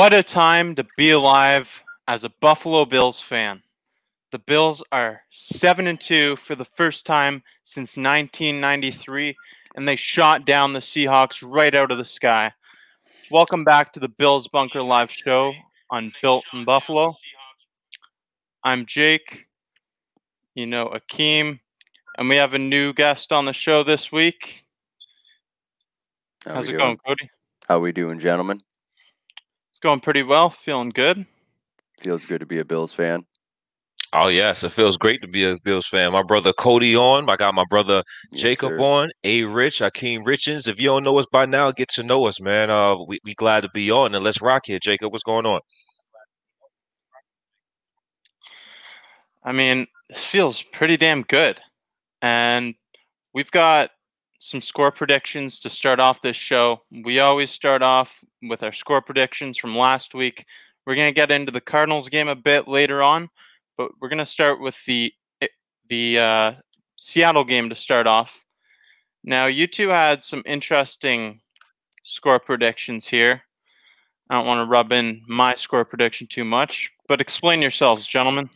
What a time to be alive as a Buffalo Bills fan. The Bills are 7 and 2 for the first time since 1993 and they shot down the Seahawks right out of the sky. Welcome back to the Bills Bunker live show on Built in Buffalo. I'm Jake, you know Akeem, and we have a new guest on the show this week. How How's it doing? going, Cody? How we doing, gentlemen? It's going pretty well, feeling good. Feels good to be a Bills fan. Oh yes, it feels great to be a Bills fan. My brother Cody on. I got my brother Yes, Jacob sir. on. A Rich, Akeem Richens. If you don't know us by now, get to know us, man. Uh, we we glad to be on and let's rock here, Jacob. What's going on? I mean, this feels pretty damn good. And we've got some score predictions to start off this show. We always start off with our score predictions from last week. We're going to get into the Cardinals game a bit later on, but we're going to start with the the uh, Seattle game to start off. Now, you two had some interesting score predictions here. I don't want to rub in my score prediction too much, but explain yourselves, gentlemen.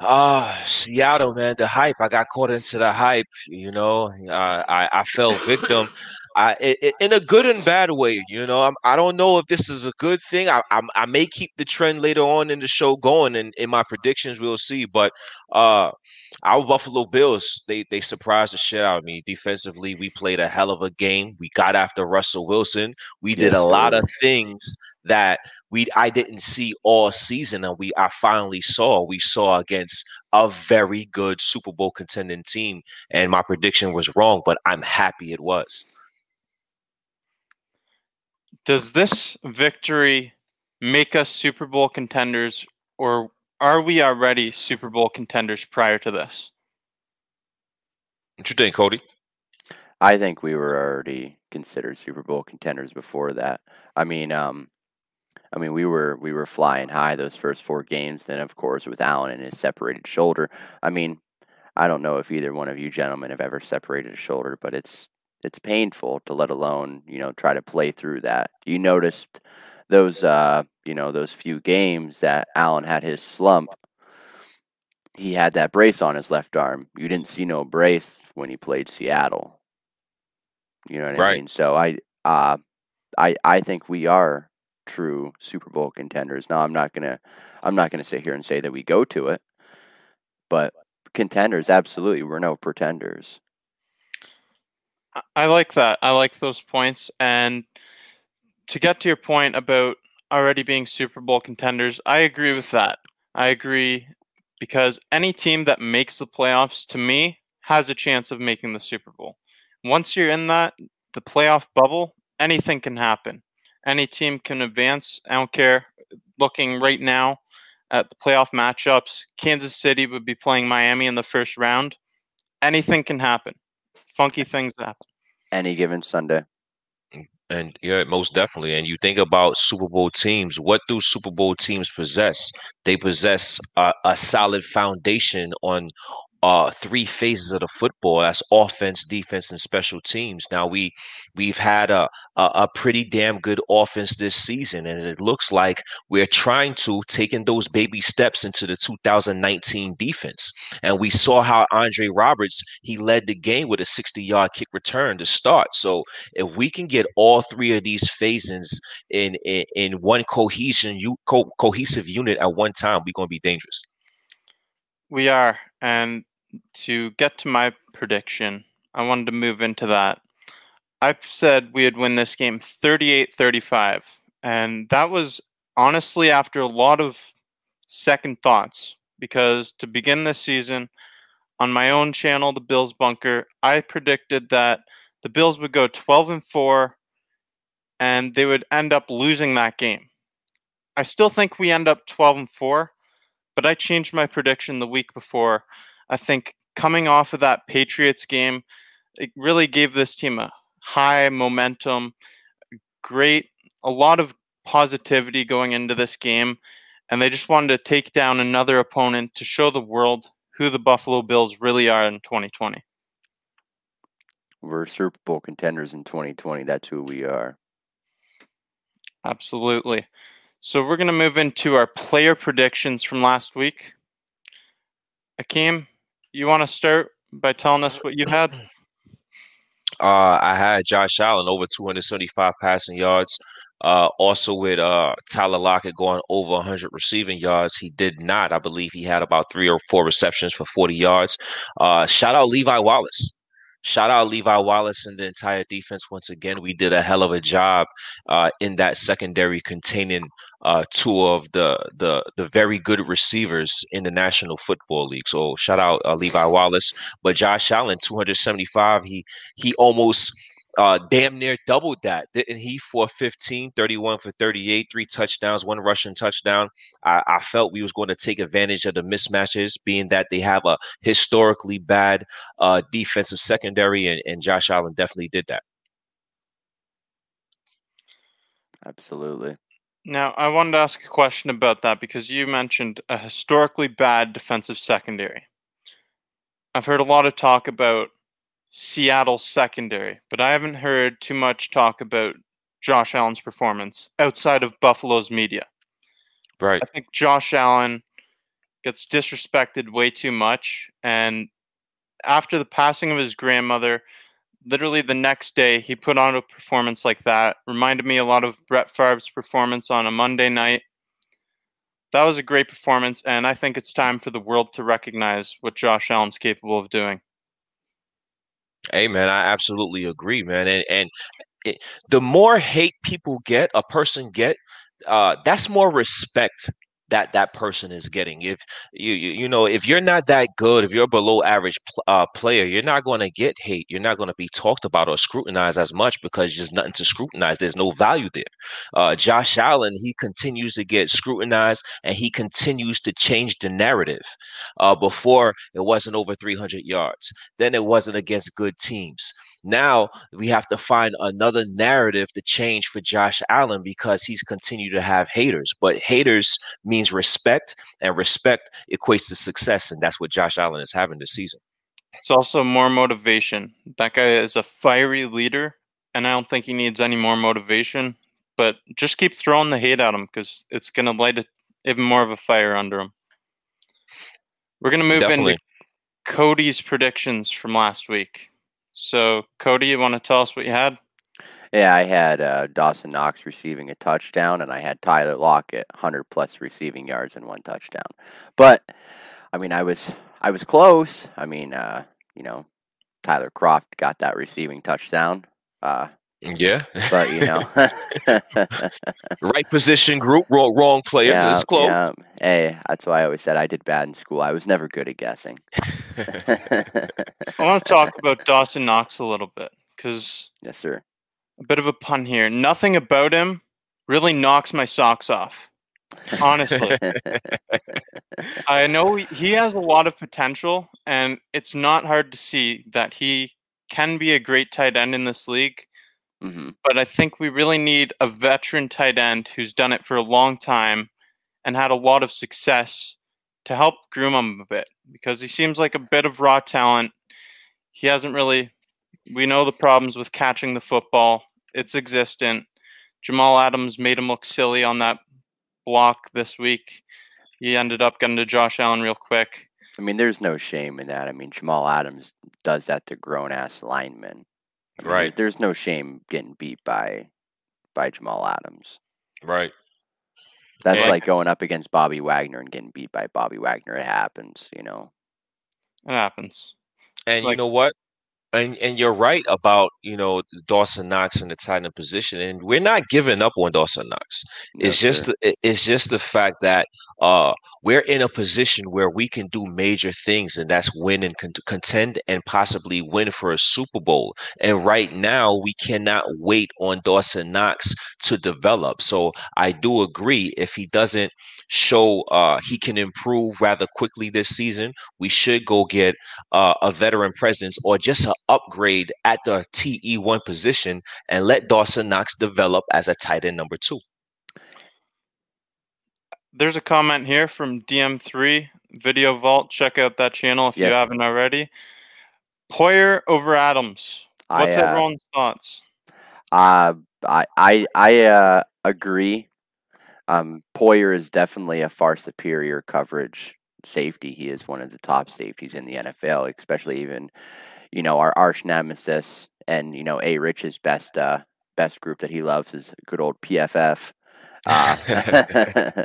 Ah, Seattle, man, the hype. I got caught into the hype. You know, uh, I I fell victim. I it, in a good and bad way. You know, I'm, I don't know if this is a good thing. I, I I may keep the trend later on in the show going, and in my predictions we'll see. But uh, our Buffalo Bills, they they surprised the shit out of me defensively. We played a hell of a game. We got after Russell Wilson. We did Yes, a lot of things that we I didn't see all season, and we I finally saw. We saw against a very good Super Bowl contending team, and my prediction was wrong, but I'm happy it was. Does this victory make us Super Bowl contenders, or are we already Super Bowl contenders prior to this? What do you think, Cody? I think we were already considered Super Bowl contenders before that. I mean, um, I mean, we were we were flying high those first four games. Then, of course, with Allen and his separated shoulder. I mean, I don't know if either one of you gentlemen have ever separated a shoulder, but it's it's painful to let alone you know try to play through that. You noticed those uh you know those few games that Allen had his slump. He had that brace on his left arm. You didn't see no brace when he played Seattle. You know what I Right. mean? So I uh I I think we are true Super Bowl contenders. Now I'm not gonna I'm not gonna sit here and say that we go to it, but contenders, absolutely. We're no pretenders. I- like that. I like those points. And to get to your point about already being Super Bowl contenders, I agree with that. I agree because any team that makes the playoffs, to me, has a chance of making the Super Bowl. Once you're in that, the playoff bubble, anything can happen. Any team can advance. I don't care. Looking right now at the playoff matchups, Kansas City would be playing Miami in the first round. Anything can happen. Funky things happen. Any given Sunday. And yeah, most definitely. And you think about Super Bowl teams. What do Super Bowl teams possess? They possess a, a solid foundation on uh three phases of the football. That's offense, defense, and special teams. Now we we've had a, a a pretty damn good offense this season, and it looks like we're trying to taking those baby steps into the 2019 defense. And we saw how Andre Roberts he led the game with a 60 yard kick return to start. So if we can get all three of these phases in in, in one cohesion you co- cohesive unit at one time, we're gonna be dangerous. We are. And to get to my prediction, I wanted to move into that. I said we would win this game 38 35. And that was honestly after a lot of second thoughts because to begin this season, on my own channel, the Bills Bunker, I predicted that the Bills would go 12 and 4 and they would end up losing that game. I still think we end up 12 and 4, but I changed my prediction the week before. I think coming off of that Patriots game, it really gave this team a high momentum, great, a lot of positivity going into this game, and they just wanted to take down another opponent to show the world who the Buffalo Bills really are in 2020. We're Super Bowl contenders in 2020. That's who we are. Absolutely. So we're going to move into our player predictions from last week. Akeem, you want to start by telling us what you had? Uh, I had Josh Allen over 275 passing yards. Uh, also with uh, Tyler Lockett going over 100 receiving yards, he did not. I believe he had about three or four receptions for 40 yards. Uh, shout out Levi Wallace. Shout out Levi Wallace and the entire defense once again. We did a hell of a job uh, in that secondary containing uh, two of the, the the very good receivers in the National Football League. So shout out uh, Levi Wallace. But Josh Allen, 275. He he almost uh, damn near doubled that, didn't he? For 15, 31 for 38, three touchdowns, one rushing touchdown. I, I, felt we was going to take advantage of the mismatches, being that they have a historically bad uh, defensive secondary, and, and Josh Allen definitely did that. Absolutely. Now, I wanted to ask a question about that because you mentioned a historically bad defensive secondary. I've heard a lot of talk about Seattle secondary, but I haven't heard too much talk about Josh Allen's performance outside of Buffalo's media. Right. I think Josh Allen gets disrespected way too much. And after the passing of his grandmother, literally the next day, he put on a performance like that. Reminded me a lot of Brett Favre's performance on a Monday night. That was a great performance, and I think it's time for the world to recognize what Josh Allen's capable of doing. Hey man, I absolutely agree, man. And and it, the more hate people get, a person get, uh, that's more respect that that person is getting. If you you, you know if you're not that good, if you're below average uh, player, you're not going to get hate. You're not going to be talked about or scrutinized as much because there's nothing to scrutinize. There's no value there. Uh, Josh Allen, he continues to get scrutinized and he continues to change the narrative. Uh, before it wasn't over 300 yards, then it wasn't against good teams. Now we have to find another narrative to change for Josh Allen because he's continued to have haters. But haters means respect, and respect equates to success, and that's what Josh Allen is having this season. It's also more motivation. That guy is a fiery leader, and I don't think he needs any more motivation. But just keep throwing the hate at him because it's going to light a, even more of a fire under him. We're going to move Definitely. into Cody's predictions from last week. So, Cody, you want to tell us what you had? Yeah, I had uh, Dawson Knox receiving a touchdown, and I had Tyler Lockett 100 plus receiving yards and one touchdown. But I mean, I was I was close. I mean, uh, you know, Tyler Kroft got that receiving touchdown. Uh, Mm, yeah, but you know, right position group, wrong, wrong player. Yeah, it's close. Yeah. Hey, that's why I always said I did bad in school. I was never good at guessing. I want to talk about Dawson Knox a little bit because yes, sir. A bit of a pun here. Nothing about him really knocks my socks off. Honestly, I know he has a lot of potential, and it's not hard to see that he can be a great tight end in this league Mm-hmm. But I think we really need a veteran tight end who's done it for a long time and had a lot of success to help groom him a bit because he seems like a bit of raw talent. He hasn't really, we know the problems with catching the football, it's existent. Jamal Adams made him look silly on that block this week. He ended up getting to Josh Allen real quick. I mean, there's no shame in that. I mean, Jamal Adams does that to grown ass linemen. I mean, right. There's no shame getting beat by by Jamal Adams. Right. That's like going up against Bobby Wagner and getting beat by Bobby Wagner. It happens, you know. It happens. And like, you know what? And and you're right about you know Dawson Knox in the tight end position, and we're not giving up on Dawson Knox. It's just it's just the fact that uh, we're in a position where we can do major things, and that's win and con- contend and possibly win for a Super Bowl. And right now, we cannot wait on Dawson Knox to develop. So I do agree if he doesn't show uh, he can improve rather quickly this season, we should go get uh, a veteran presence or just an upgrade at the TE1 position and let Dawson Knox develop as a tight end number two there's a comment here from DM3 Video Vault. Check out that channel if yes. you haven't already. Poyer over Adams. What's I, uh, everyone's thoughts? Uh, I I I uh, agree. Um, Poyer is definitely a far superior coverage safety. He is one of the top safeties in the NFL, especially even you know our arch nemesis and you know a Rich's best uh, best group that he loves is good old PFF. Uh,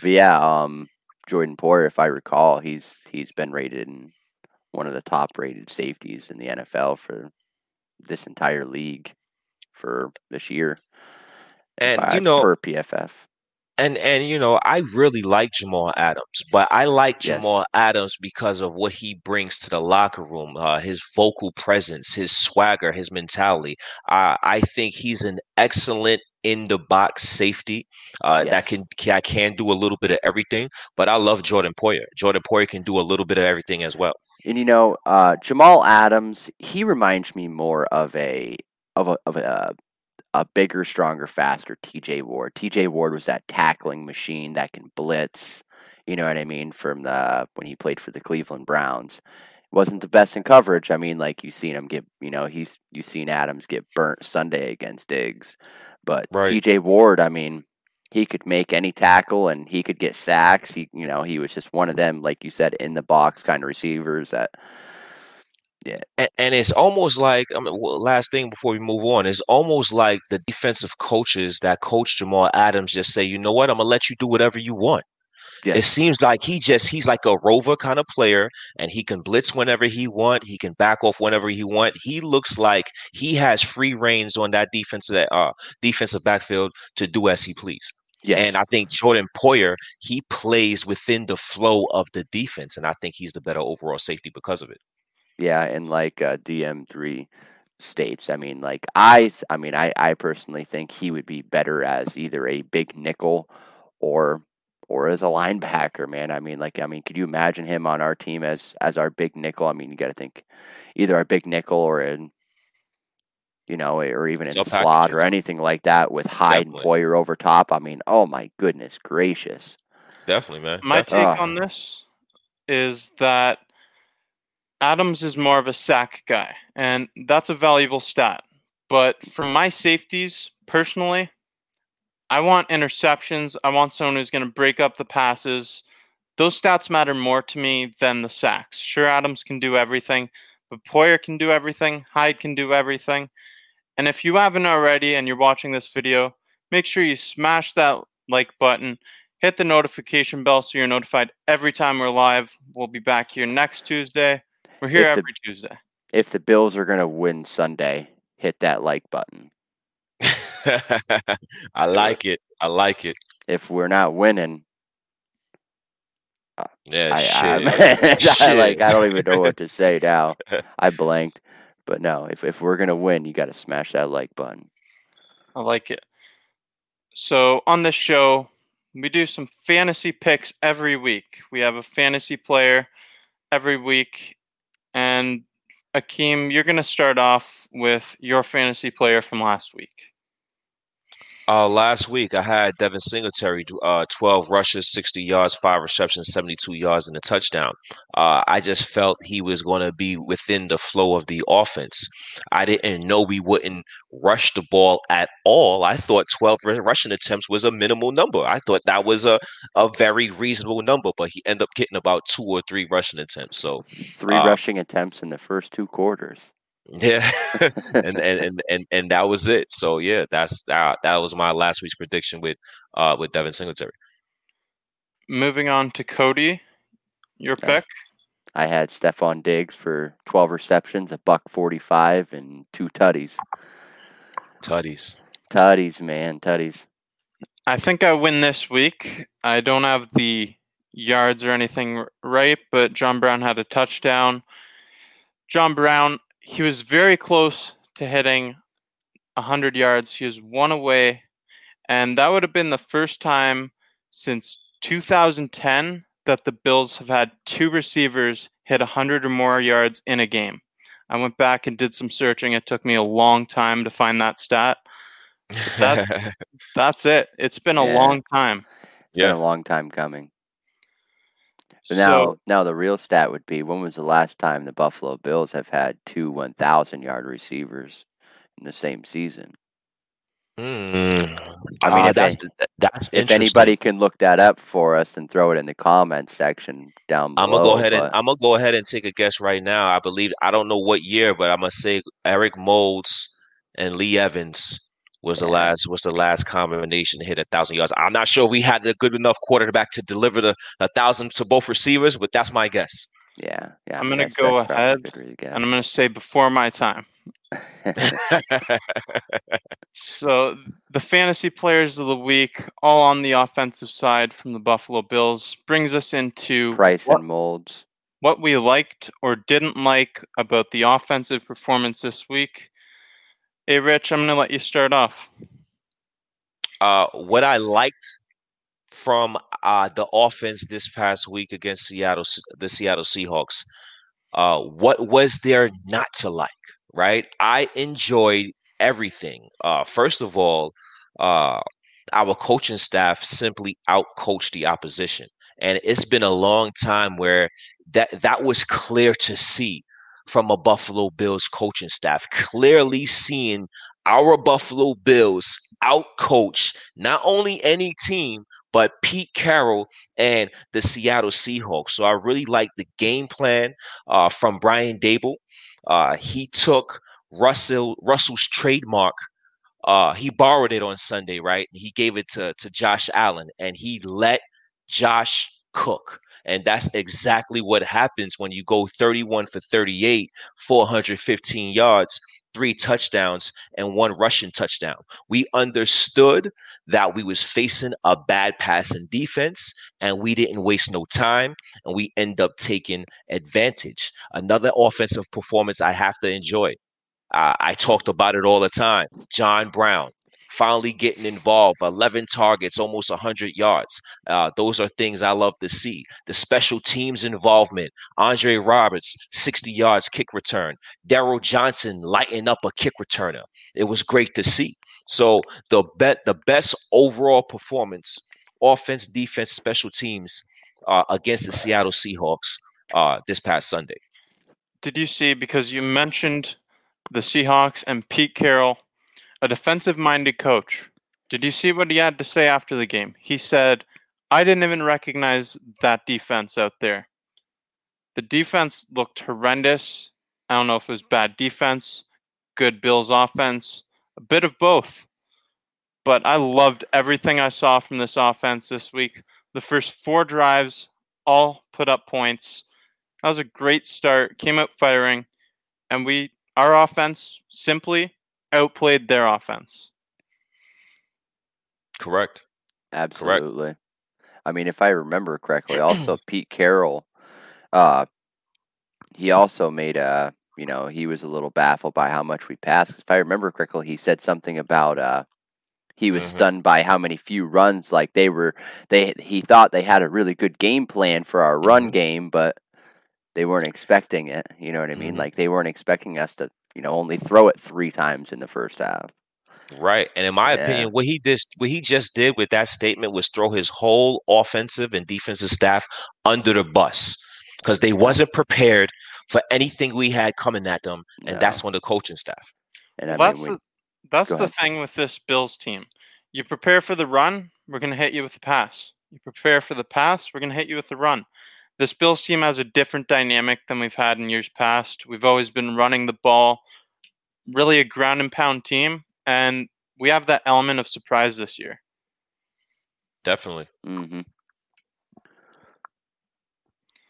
but yeah, um, Jordan Poyer, if I recall, he's he's been rated in one of the top rated safeties in the NFL for this entire league for this year. And you know, per PFF. And and you know, I really like Jamal Adams, but I like Yes. Jamal Adams because of what he brings to the locker room, uh, his vocal presence, his swagger, his mentality. I I think he's an excellent in the box safety uh, Yes. that can I can do a little bit of everything. But I love Jordan Poyer. Jordan Poyer can do a little bit of everything as well. And you know, uh, Jamal Adams, he reminds me more of a of a of a a bigger, stronger, faster TJ Ward. TJ Ward was that tackling machine that can blitz. You know what I mean? From the when he played for the Cleveland Browns, wasn't the best in coverage. I mean, like you've seen him get, you know, he's you've seen Adams get burnt Sunday against Diggs, but Right. TJ Ward, I mean, he could make any tackle and he could get sacks. He, you know, he was just one of them, like you said, in the box kind of receivers that And, and it's almost like I mean, well, last thing before we move on, it's almost like the defensive coaches that coach Jamal Adams just say, you know what, I'm gonna let you do whatever you want. It seems like he just he's like a rover kind of player, and he can blitz whenever he want. He can back off whenever he want. He looks like he has free reigns on that defensive uh defensive backfield to do as he please. Yes. And I think Jordan Poyer he plays within the flow of the defense, and I think he's the better overall safety because of it. Yeah, and like uh, DM3 states, I mean, like I, th- I mean, I, I personally think he would be better as either a big nickel or or as a linebacker. Man, I mean, like, I mean, could you imagine him on our team as as our big nickel? I mean, you got to think either our big nickel or in, you know, or even in Sub slot or anything like that with Hyde and Definitely. Poyer over top. I mean, oh my goodness gracious! Definitely, man. My Definitely. take on this is that Adams is more of a sack guy, and that's a valuable stat. But for my safeties, personally, I want interceptions. I want someone who's going to break up the passes. Those stats matter more to me than the sacks. Sure, Adams can do everything, but Poyer can do everything. Hyde can do everything. And if you haven't already and you're watching this video, make sure you smash that like button hit the notification bell so you're notified every time we're live. We'll be back here next Tuesday. We're here If the- every Tuesday. If the Bills are gonna win Sunday, hit that like button. I like it. I like it. If we're not winning, uh, Yeah, I, shit. I, I like I don't even know what to say now. I blanked. But no, if if we're gonna win, you got to smash that like button. I like it. So on this show, we do some fantasy picks every week. We have a fantasy player every week. And Akeem, you're going to start off with your fantasy player from last week. Uh, last week I had Devin Singletary, do, uh, 12 rushes, 60 yards, five receptions, 72 yards, and a touchdown. Uh, I just felt he was going to be within the flow of the offense. I didn't know we wouldn't rush the ball at all. I thought 12 ru- rushing attempts was a minimal number. I thought that was a, a very reasonable number, but he ended up getting about two or three rushing attempts. So, Three Uh, rushing attempts in the first two quarters. Yeah, and, and and and and that was it. So yeah, that's that. That was my last week's prediction with uh with Devin Singletary. Moving on to Cody, your Yes. pick. I had Stefon Diggs for 12 receptions, a buck 45, and two tutties. Tutties. Tutties, man, tutties. I think I win this week. I don't have the yards or anything right, but John Brown had a touchdown. John Brown, he was very close to hitting 100 yards. He was one away, and that would have been the first time since 2010 that the Bills have had two receivers hit 100 or more yards in a game. I went back and did some searching. It took me a long time to find that stat. that- That's it. It's been a Yeah. long time. It's been Yeah. a long time coming. But So, now, now the real stat would be when was the last time the Buffalo Bills have had two 1,000 yard receivers in the same season? Mm. I mean, Uh, if that's that's If anybody can look that up for us and throw it in the comments section down below. I'm gonna go ahead and I'm gonna go ahead and take a guess right now. I believe I don't know what year, but I'm gonna say Eric Moulds and Lee Evans was the last was the last combination to hit a thousand yards. I'm not sure if we had the good enough quarterback to deliver the a thousand to both receivers, but that's my guess. yeah, yeah. I I'm mean, gonna go that's probably a ahead, And I'm going to say before my time. So the fantasy players of the week, all on the offensive side from the Buffalo Bills, brings us into Price what, and Moulds. what we liked or didn't like about the offensive performance this week. Hey, Rich, I'm going to let you start off. uh, what I liked from uh, the offense this past week against Seattle, the Seattle Seahawks, uh, what was there not to like? Right, I enjoyed everything. Uh, first of all, uh, our coaching staff simply outcoached the opposition, and it's been a long time where that that was clear to see from a Buffalo Bills coaching staff, clearly seeing our Buffalo Bills outcoach not only any team, but Pete Carroll and the Seattle Seahawks. So I really like the game plan uh, from Brian Daboll. Uh, he took Russell Russell's trademark. Uh, he borrowed it on Sunday, right? He gave it to to Josh Allen, and he let Josh cook. And that's exactly what happens when you go 31 for 38, 415 yards, three touchdowns, and one rushing touchdown. We understood that we was facing a bad passing defense, and we didn't waste no time, and we end up taking advantage. Another offensive performance I have to enjoy. Uh, I talked about it all the time. John Brown finally getting involved 11 targets almost 100 yards. Uh, those are things i love to see. The special teams involvement andre roberts 60 yards kick return. Daryl johnson lighting up a kick returner. It was great to see. So the bet the best overall performance offense defense special teams uh, against the seattle seahawks uh, this past sunday. Did you see, because you mentioned the Seahawks and Pete Carroll, a defensive minded coach, did you see what he had to say after the game? He said, I didn't even recognize that defense out there. The defense looked horrendous. I don't know if it was bad defense, good Bills offense, a bit of both. But I loved everything I saw from this offense this week. The first four drives all put up points. That was a great start. Came out firing, and we our offense simply outplayed their offense. correct Absolutely. I mean, if I remember correctly, also Pete Carroll, uh, he also made a, you know, he was a little baffled by how much we passed. If I remember correctly, he said something about uh, he was Mhm. stunned by how many few runs. Like they were, they he thought they had a really good game plan for our run Mhm. game, but they weren't expecting it. You know what I mean? Mhm. Like they weren't expecting us to, you know, only throw it three times in the first half. Right. And in my Yeah. opinion, what he did what he just did with that statement was throw his whole offensive and defensive staff under the bus because they wasn't prepared for anything we had coming at them. And No. that's on the coaching staff. And I Well, that's mean, we, the that's the ahead. thing with this Bills team. You prepare for the run, we're going to hit you with the pass. You prepare for the pass, we're going to hit you with the run. This Bills team has a different dynamic than we've had in years past. We've always been running the ball, really a ground and pound team, and we have that element of surprise this year. Definitely. Mm-hmm.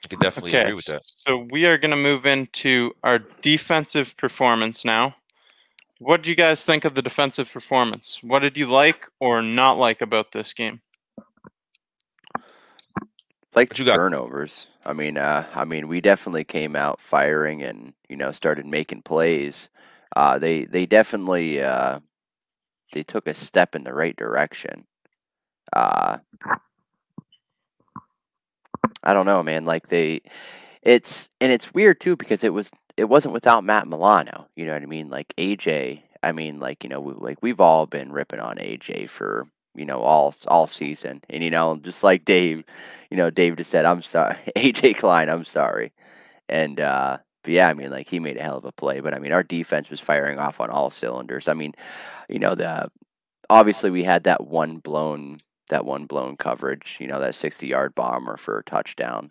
I could definitely agree with that. So we are going to move into our defensive performance now. What do you guys think of the defensive performance? What did you like or not like about this game? Like What the you got? turnovers. I mean, uh, I mean, we definitely came out firing and you know started making plays. Uh, they they definitely uh, they took a step in the right direction. Uh, I don't know, man. Like they, it's and it's weird too because it was it wasn't without Matt Milano. You know what I mean? Like AJ. I mean, like you know, we, like we've all been ripping on AJ for you know all all season, and you know, just like Dave, you know, Dave just said, "I'm sorry, AJ Klein, I'm sorry," and uh, but yeah, I mean, like he made a hell of a play, but I mean, our defense was firing off on all cylinders. I mean, you know, the obviously we had that one blown that one blown coverage, you know, that 60 yard bomber for a touchdown.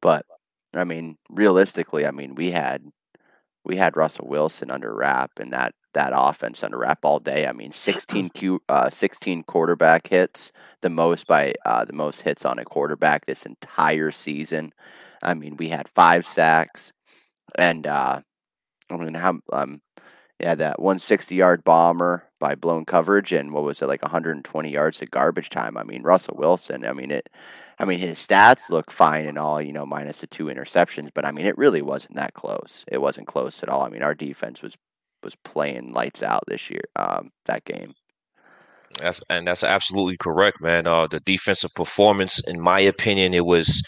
But I mean, realistically, I mean, we had we had Russell Wilson under wrap and that that offense under wrap all day. I mean, 16 Q, uh, 16 quarterback hits, the most by uh, the most hits on a quarterback this entire season. I mean, we had five sacks, and uh, I mean, how um, yeah, that 160 yard bomber by blown coverage, and what was it like 120 yards of garbage time? I mean, Russell Wilson. I mean it. I mean his stats look fine and all, you know, minus the two interceptions, but I mean it really wasn't that close. It wasn't close at all. I mean our defense was was playing lights out this year. Um, that game. That's and that's absolutely correct, man. Uh, the defensive performance, in my opinion, it was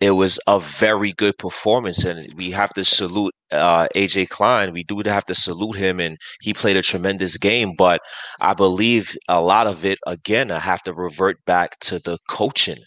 it was a very good performance, and we have to salute uh, AJ Klein. We do have to salute him, and he played a tremendous game. But I believe a lot of it, again, I have to revert back to the coaching.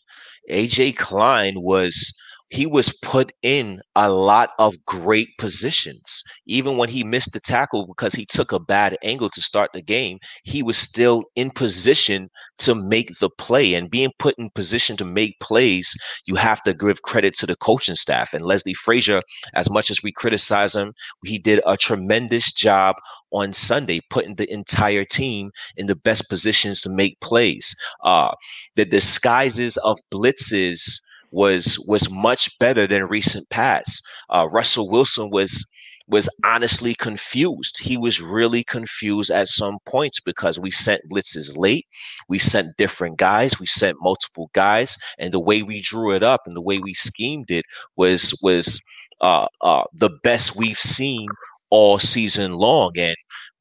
AJ Klein was he was put in a lot of great positions. Even when he missed the tackle because he took a bad angle to start the game, he was still in position to make the play. And being put in position to make plays, you have to give credit to the coaching staff. And Leslie Frazier, as much as we criticize him, he did a tremendous job on Sunday, putting the entire team in the best positions to make plays. Uh, the disguises of blitzes was was much better than recent past. Uh, Russell Wilson was was honestly confused. He was really confused at some points because we sent blitzes late, we sent different guys, we sent multiple guys, and the way we drew it up and the way we schemed it was was uh, uh, the best we've seen all season long. And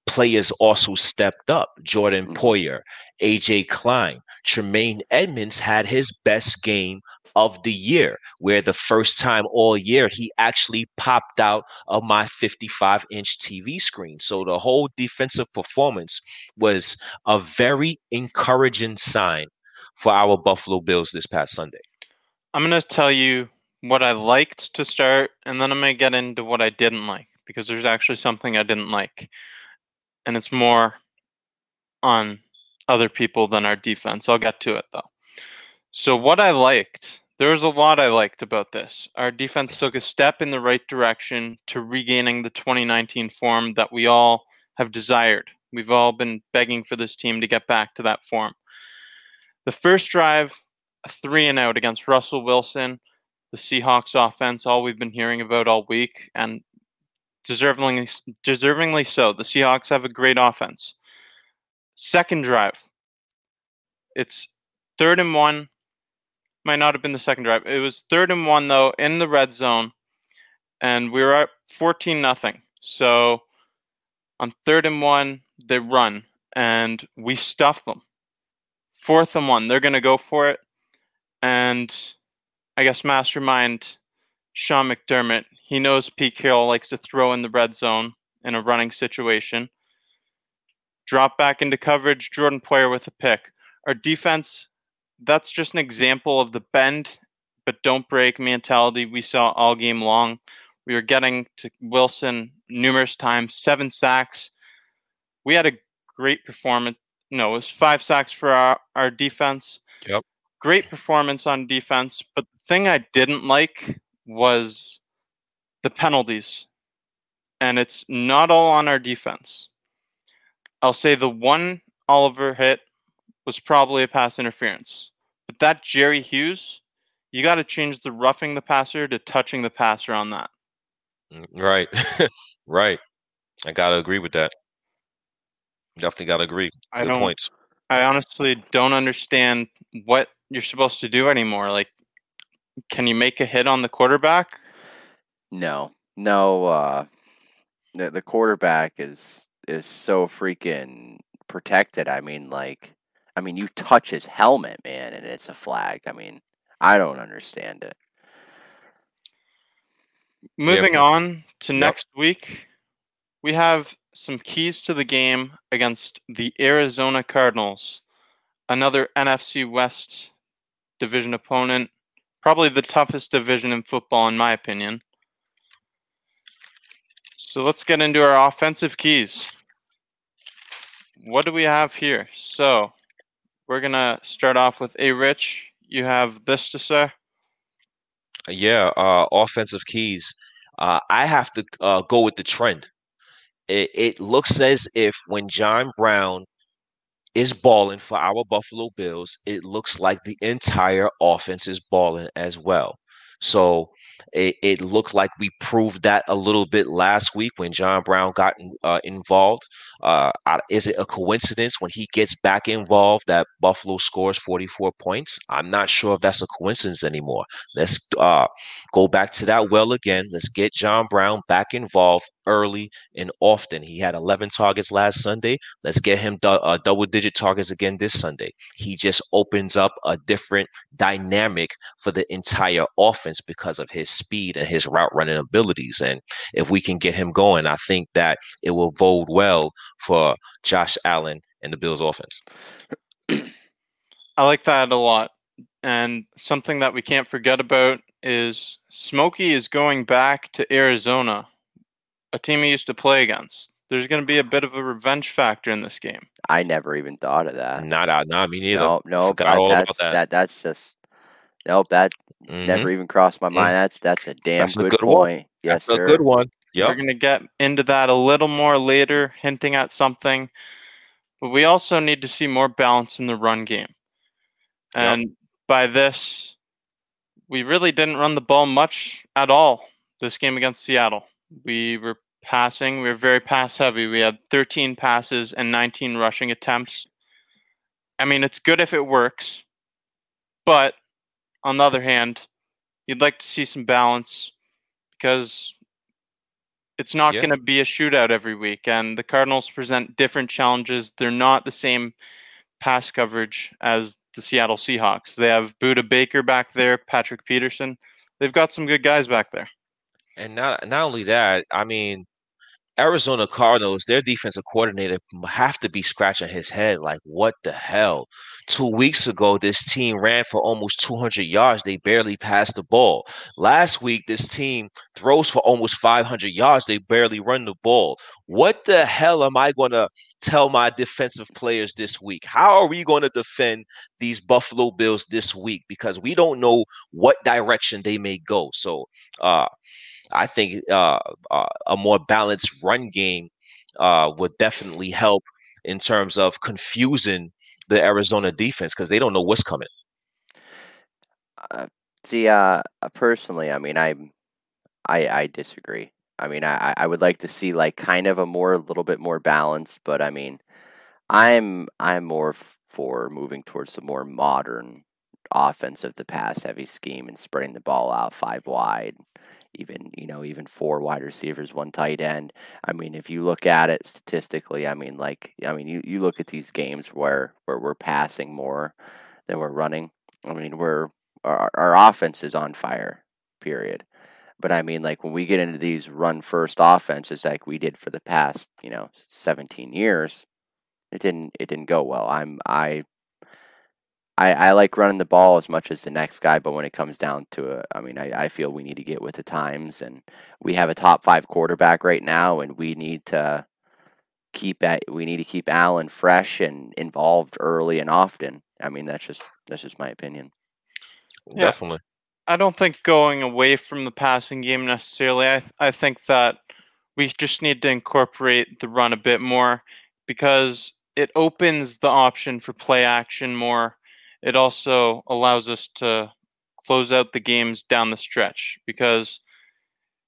players also stepped up. Jordan mm-hmm. Poyer, AJ Klein, Tremaine Edmunds had his best game of the year, where the first time all year he actually popped out of my 55 inch TV screen. So the whole defensive performance was a very encouraging sign for our Buffalo Bills this past Sunday. I'm going to tell you what I liked to start, and then I'm going to get into what I didn't like because there's actually something I didn't like. And it's more on other people than our defense. I'll get to it though. So, what I liked there was a lot I liked about this. Our defense took a step in the right direction to regaining the 2019 form that we all have desired. We've all been begging for this team to get back to that form. The first drive, a three and out against Russell Wilson, the Seahawks offense, all we've been hearing about all week, and deservingly, deservingly so. The Seahawks have a great offense. Second drive, it's third and one might not have been the second drive. It was third and one though in the red zone, and we were at fourteen nothing. So on third and one, they run, and we stuff them. Fourth and one, they're gonna go for it, and I guess mastermind Sean McDermott. He knows Pete Carroll likes to throw in the red zone in a running situation. Drop back into coverage, Jordan Poyer with a pick. Our defense that's just an example of the bend but don't break mentality we saw all game long. We were getting to Wilson numerous times, seven sacks. We had a great performance. No, it was five sacks for our, our defense. Yep. Great performance on defense. But the thing I didn't like was the penalties. And it's not all on our defense. I'll say the one Oliver hit was probably a pass interference. But that Jerry Hughes, you got to change the roughing the passer to touching the passer on that. Mm, right. right. I got to agree with that. Definitely got to agree. Good I don't, points. I honestly don't understand what you're supposed to do anymore. Like, can you make a hit on the quarterback? No, no. Uh, the the quarterback is is so freaking protected. I mean, like I mean, you touch his helmet, man, and it's a flag. I mean, I don't understand it. Moving yep. on to yep. next week, we have some keys to the game against the Arizona Cardinals, another NFC West division opponent, probably the toughest division in football, in my opinion. So let's get into our offensive keys. what do we have here? So we're gonna start off with a Rich. You have this to say. Yeah, uh, offensive keys. Uh, I have to uh, go with the trend. It, it looks as if when John Brown is balling for our Buffalo Bills, it looks like the entire offense is balling as well. So it, it looked like we proved that a little bit last week when John Brown got uh, involved. Uh, is it a coincidence when he gets back involved that Buffalo scores 44 points? I'm not sure if that's a coincidence anymore. Let's uh, go back to that well again. Let's get John Brown back involved early and often. He had 11 targets last Sunday. Let's get him du- uh, double digit targets again this Sunday. He just opens up a different dynamic for the entire offense because of his speed and his route running abilities. And if we can get him going, I think that it will bode well for Josh Allen and the Bills offense. I like that a lot. And something that we can't forget about is Smokey is going back to Arizona, a team he used to play against. There's going to be a bit of a revenge factor in this game. I never even thought of that. Not, uh, not me neither. No, no, Forgot all that's, about that. that. That's just nope. That Mhm. never even crossed my mind. That's that's a damn That's a good, good one. point. Yes, That's sir. a good one. We're going to get into that a little more later, hinting at something. But we also need to see more balance in the run game. Yep. And by this, we really didn't run the ball much at all this game against Seattle. We were passing, we were very pass heavy. We had 13 passes and 19 rushing attempts. I mean, it's good if it works, but on the other hand, you'd like to see some balance because it's not Yeah. going to be a shootout every week and the cardinals present different challenges. They're not the same pass coverage as the seattle seahawks. They have Budda Baker back there patrick peterson. They've got some good guys back there. And not not only that, I mean, Arizona Cardinals, their defensive coordinator have to be scratching his head like, what the hell? Two weeks ago, this team ran for almost 200 yards. They barely passed the ball. Last week, this team throws for almost 500 yards. They barely run the ball. What the hell am I going to tell my defensive players this week? How are we going to defend these Buffalo Bills this week? Because we don't know what direction they may go. So, uh, I think uh, uh, a more balanced run game uh, would definitely help in terms of confusing the Arizona defense because they don't know what's coming. Uh, see, uh, uh, personally, I mean, I, I, I disagree. I mean, I, I would like to see like kind of a more, a little bit more balanced, but I mean, I'm, I'm more for moving towards the more modern offense of the pass heavy scheme and spreading the ball out five wide, even you know, even four wide receivers, one tight end. I mean, if you look at it statistically, I mean, like, I mean, you, you look at these games where where we're passing more than we're running. I mean, we're our, our offense is on fire, period. But I mean, like when we get into these run first offenses, like we did for the past, you know, seventeen years, it didn't it didn't go well. I'm I. I, I like running the ball as much as the next guy, but when it comes down to it, I mean, I, I feel we need to get with the times, and we have a top five quarterback right now, and we need to keep at we need to keep Allen fresh and involved early and often. I mean, that's just that's just my opinion. Yeah. Definitely. I don't think going away from the passing game necessarily. I th- I think that we just need to incorporate the run a bit more because it opens the option for play action more. It also allows us to close out the games down the stretch because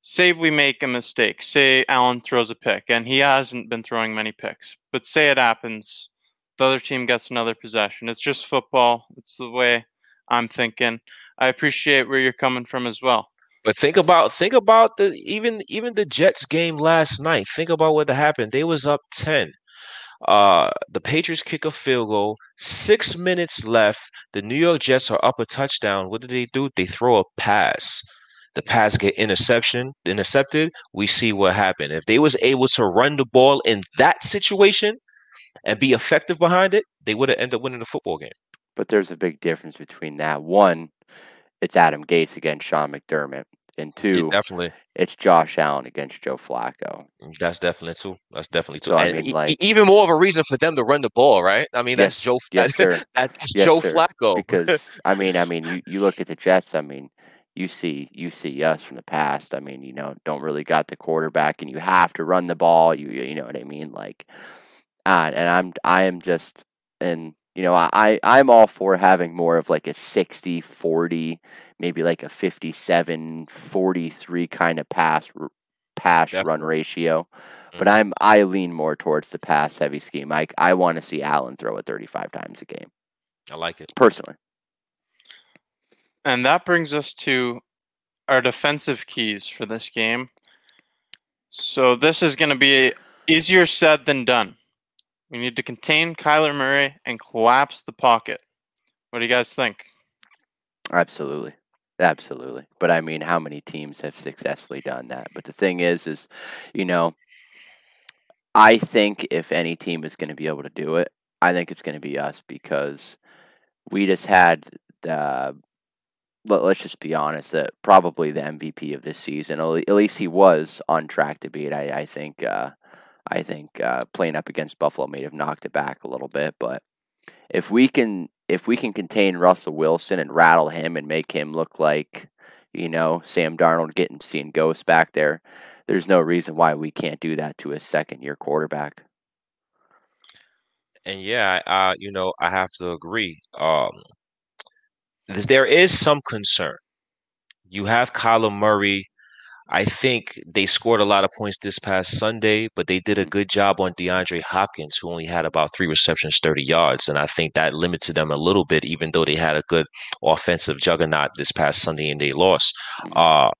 say we make a mistake, say Allen throws a pick and he hasn't been throwing many picks, but say it happens, the other team gets another possession. It's just football. It's the way I'm thinking. I appreciate where you're coming from as well. But think about think about the even even the Jets game last night. Think about what happened. They was up 10. Uh the Patriots kick a field goal, 6 minutes left. The New York Jets are up a touchdown. What do they do? They throw a pass. The pass get interception, intercepted. We see what happened. If they was able to run the ball in that situation and be effective behind it, they would have ended up winning the football game. But there's a big difference between that. One, it's Adam Gase against Sean McDermott. And Yeah, two, definitely. it's Josh Allen against Joe Flacco. That's definitely two. That's definitely two. So I mean, e- like, even more of a reason for them to run the ball, right? I mean, that's Joe. yes, sir. that's Yes, Joe sir. Flacco. Because I mean, I mean, you, you look at the Jets. I mean, you see you see us from the past. I mean, you know, don't really got the quarterback, and you have to run the ball. You you know what I mean? Like, uh, and I'm I am just and you know I I'm all for having more of like a 60 40 maybe like a 57 43 kind of pass r- pass run ratio but Mhm. I'm I lean more towards the pass heavy scheme I I want to see Allen throw it 35 times a game I like it. personally And that brings us to our defensive keys for this game. So this is going to be easier said than done. We need to contain Kyler Murray and collapse the pocket. What do you guys think? Absolutely. Absolutely. But I mean, how many teams have successfully done that? But the thing is, is, you know, I think if any team is going to be able to do it, I think it's going to be us because we just had the, let, let's just be honest, that probably the MVP of this season, at least he was on track to be. I, I think, uh, I think uh, playing up against Buffalo may have knocked it back a little bit, but if we can if we can contain Russell Wilson and rattle him and make him look like, you know, Sam Darnold getting seeing ghosts back there, there's no reason why we can't do that to a second year quarterback. And yeah, uh, you know, I have to agree. Um, there is some concern. You have Kyler Murray. I think they scored a lot of points this past Sunday, but they did a good job on DeAndre Hopkins, who only had about three receptions, 30 yards. And I think that limited them a little bit, even though they had a good offensive juggernaut this past Sunday and they lost. Mhm. Uh,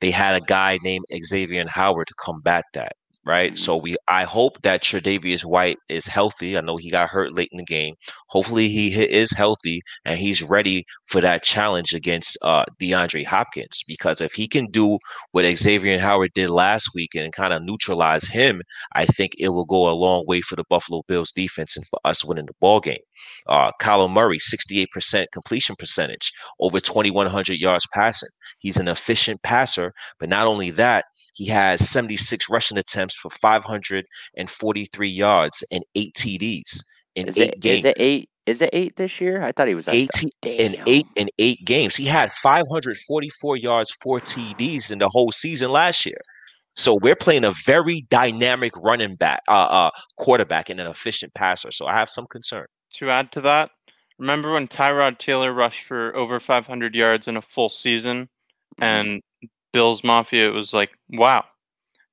they had a guy named Xavier Howard to combat that. Right. Mhm. So we I hope that Tre'Davious White is healthy. I know he got hurt late in the game. Hopefully he is healthy and he's ready for that challenge against uh DeAndre Hopkins. Because if he can do what Xavier and Howard did last week and kind of neutralize him, I think it will go a long way for the Buffalo Bills defense and for us winning the ball game. Uh, Kyler Murray, 68% completion percentage, over 2,100 yards passing. He's an efficient passer, but not only that, he has 76 rushing attempts for 543 yards and eight TDs in Is eight it games. is it eight? Is it eight this year? I thought he was at 18 in eight in eight games. He had 544 yards, four TDs in the whole season last year. So we're playing a very dynamic running back, uh, uh, quarterback, and an efficient passer. So I have some concern. To add to that, remember when Tyrod Taylor rushed for over 500 yards in a full season Mhm. and Bills Mafia it was like, wow.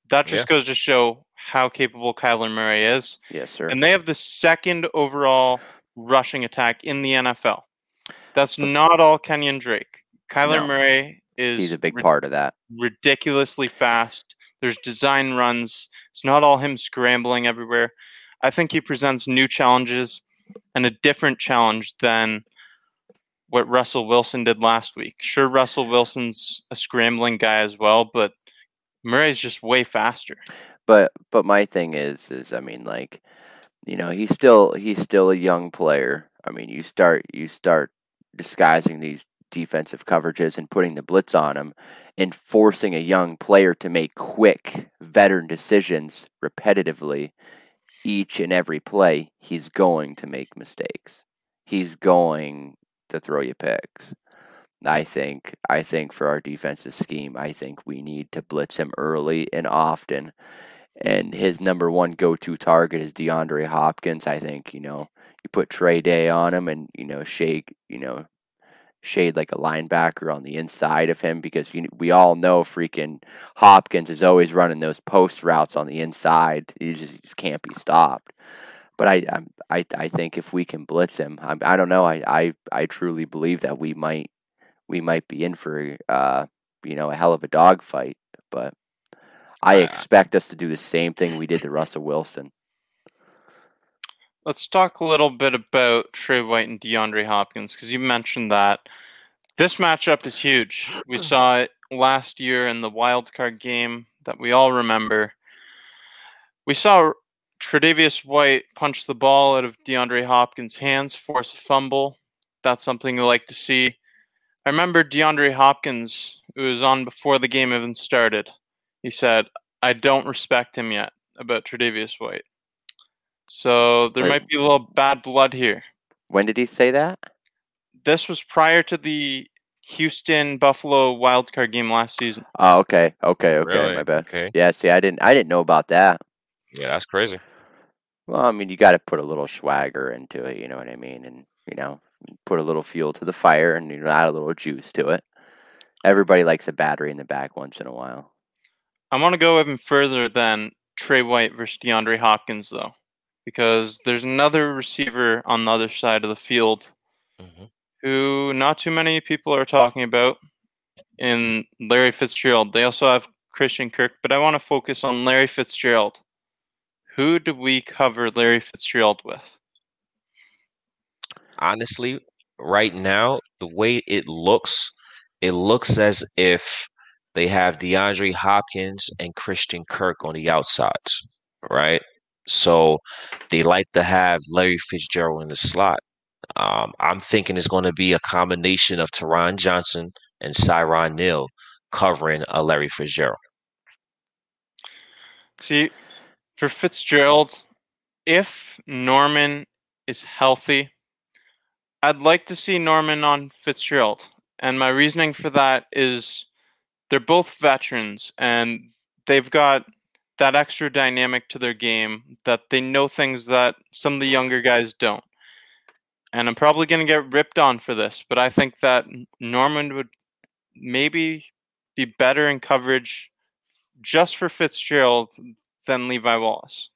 That just goes to show how capable Kyler Murray is. yes, sir. And they have the second overall rushing attack in the NFL. That's But- not all Kenyon Drake. Kyler No. Murray is He's a big ri- part of that. ridiculously fast. There's design runs. It's not all him scrambling everywhere. I think he presents new challenges and a different challenge than what Russell Wilson did last week. Sure, Russell Wilson's a scrambling guy as well, but Murray's just way faster. But but my thing is is I mean like you know he's still he's still a young player. I mean you start you start disguising these defensive coverages and putting the blitz on him and forcing a young player to make quick veteran decisions repetitively each and every play he's going to make mistakes. He's going to throw you picks. I think I think for our defensive scheme, I think we need to blitz him early and often. And his number one go-to target is DeAndre Hopkins. I think you know you put Trey Day on him, and you know shake you know shade like a linebacker on the inside of him because you, we all know freaking Hopkins is always running those post routes on the inside. He just, he just can't be stopped. But I, I, I think if we can blitz him, I, I don't know. I, I, I truly believe that we might, we might be in for, uh, you know, a hell of a dogfight. But I I- expect us to do the same thing we did to Russell Wilson. Let's talk a little bit about Trey White and DeAndre Hopkins because you mentioned that. This matchup is huge. We saw it last year in the wild card game that we all remember. We saw Tre'Davious White punched the ball out of DeAndre Hopkins' hands, force a fumble. That's something we like to see. I remember DeAndre Hopkins it was on before the game even started. He said, "I don't respect him yet." About Tre'Davious White. So there Wait. might be a little bad blood here. When did he say that? This was prior to the Houston Buffalo wildcard game last season. Oh, okay, okay, okay. Really? My bad. Okay. Yeah, see, I didn't, I didn't know about that. Yeah, that's crazy. Well, I mean, you got to put a little swagger into it. You know what I mean? And you know, put a little fuel to the fire, and you know, add a little juice to it. Everybody likes a battery in the back once in a while. I want to go even further than Trey White versus DeAndre Hopkins, though, because there's another receiver on the other side of the field hmm who not too many people are talking about in Larry Fitzgerald. They also have Christian Kirk, but I want to focus on Larry Fitzgerald. Who do we cover Larry Fitzgerald with? Honestly, right now, the way it looks, it looks as if they have DeAndre Hopkins and Christian Kirk on the outsides, right? So they like to have Larry Fitzgerald in the slot. Um, I'm thinking it's going to be a combination of Taron Johnson and Siran Neal covering a Larry Fitzgerald. See, for Fitzgerald, if Norman is healthy, I'd like to see Norman on Fitzgerald. And my reasoning for that is they're both veterans and they've got that extra dynamic to their game that they know things that some of the younger guys don't. And I'm probably going to get ripped on for this, but I think that Norman would maybe be better in coverage just for Fitzgerald than Levi Wallace.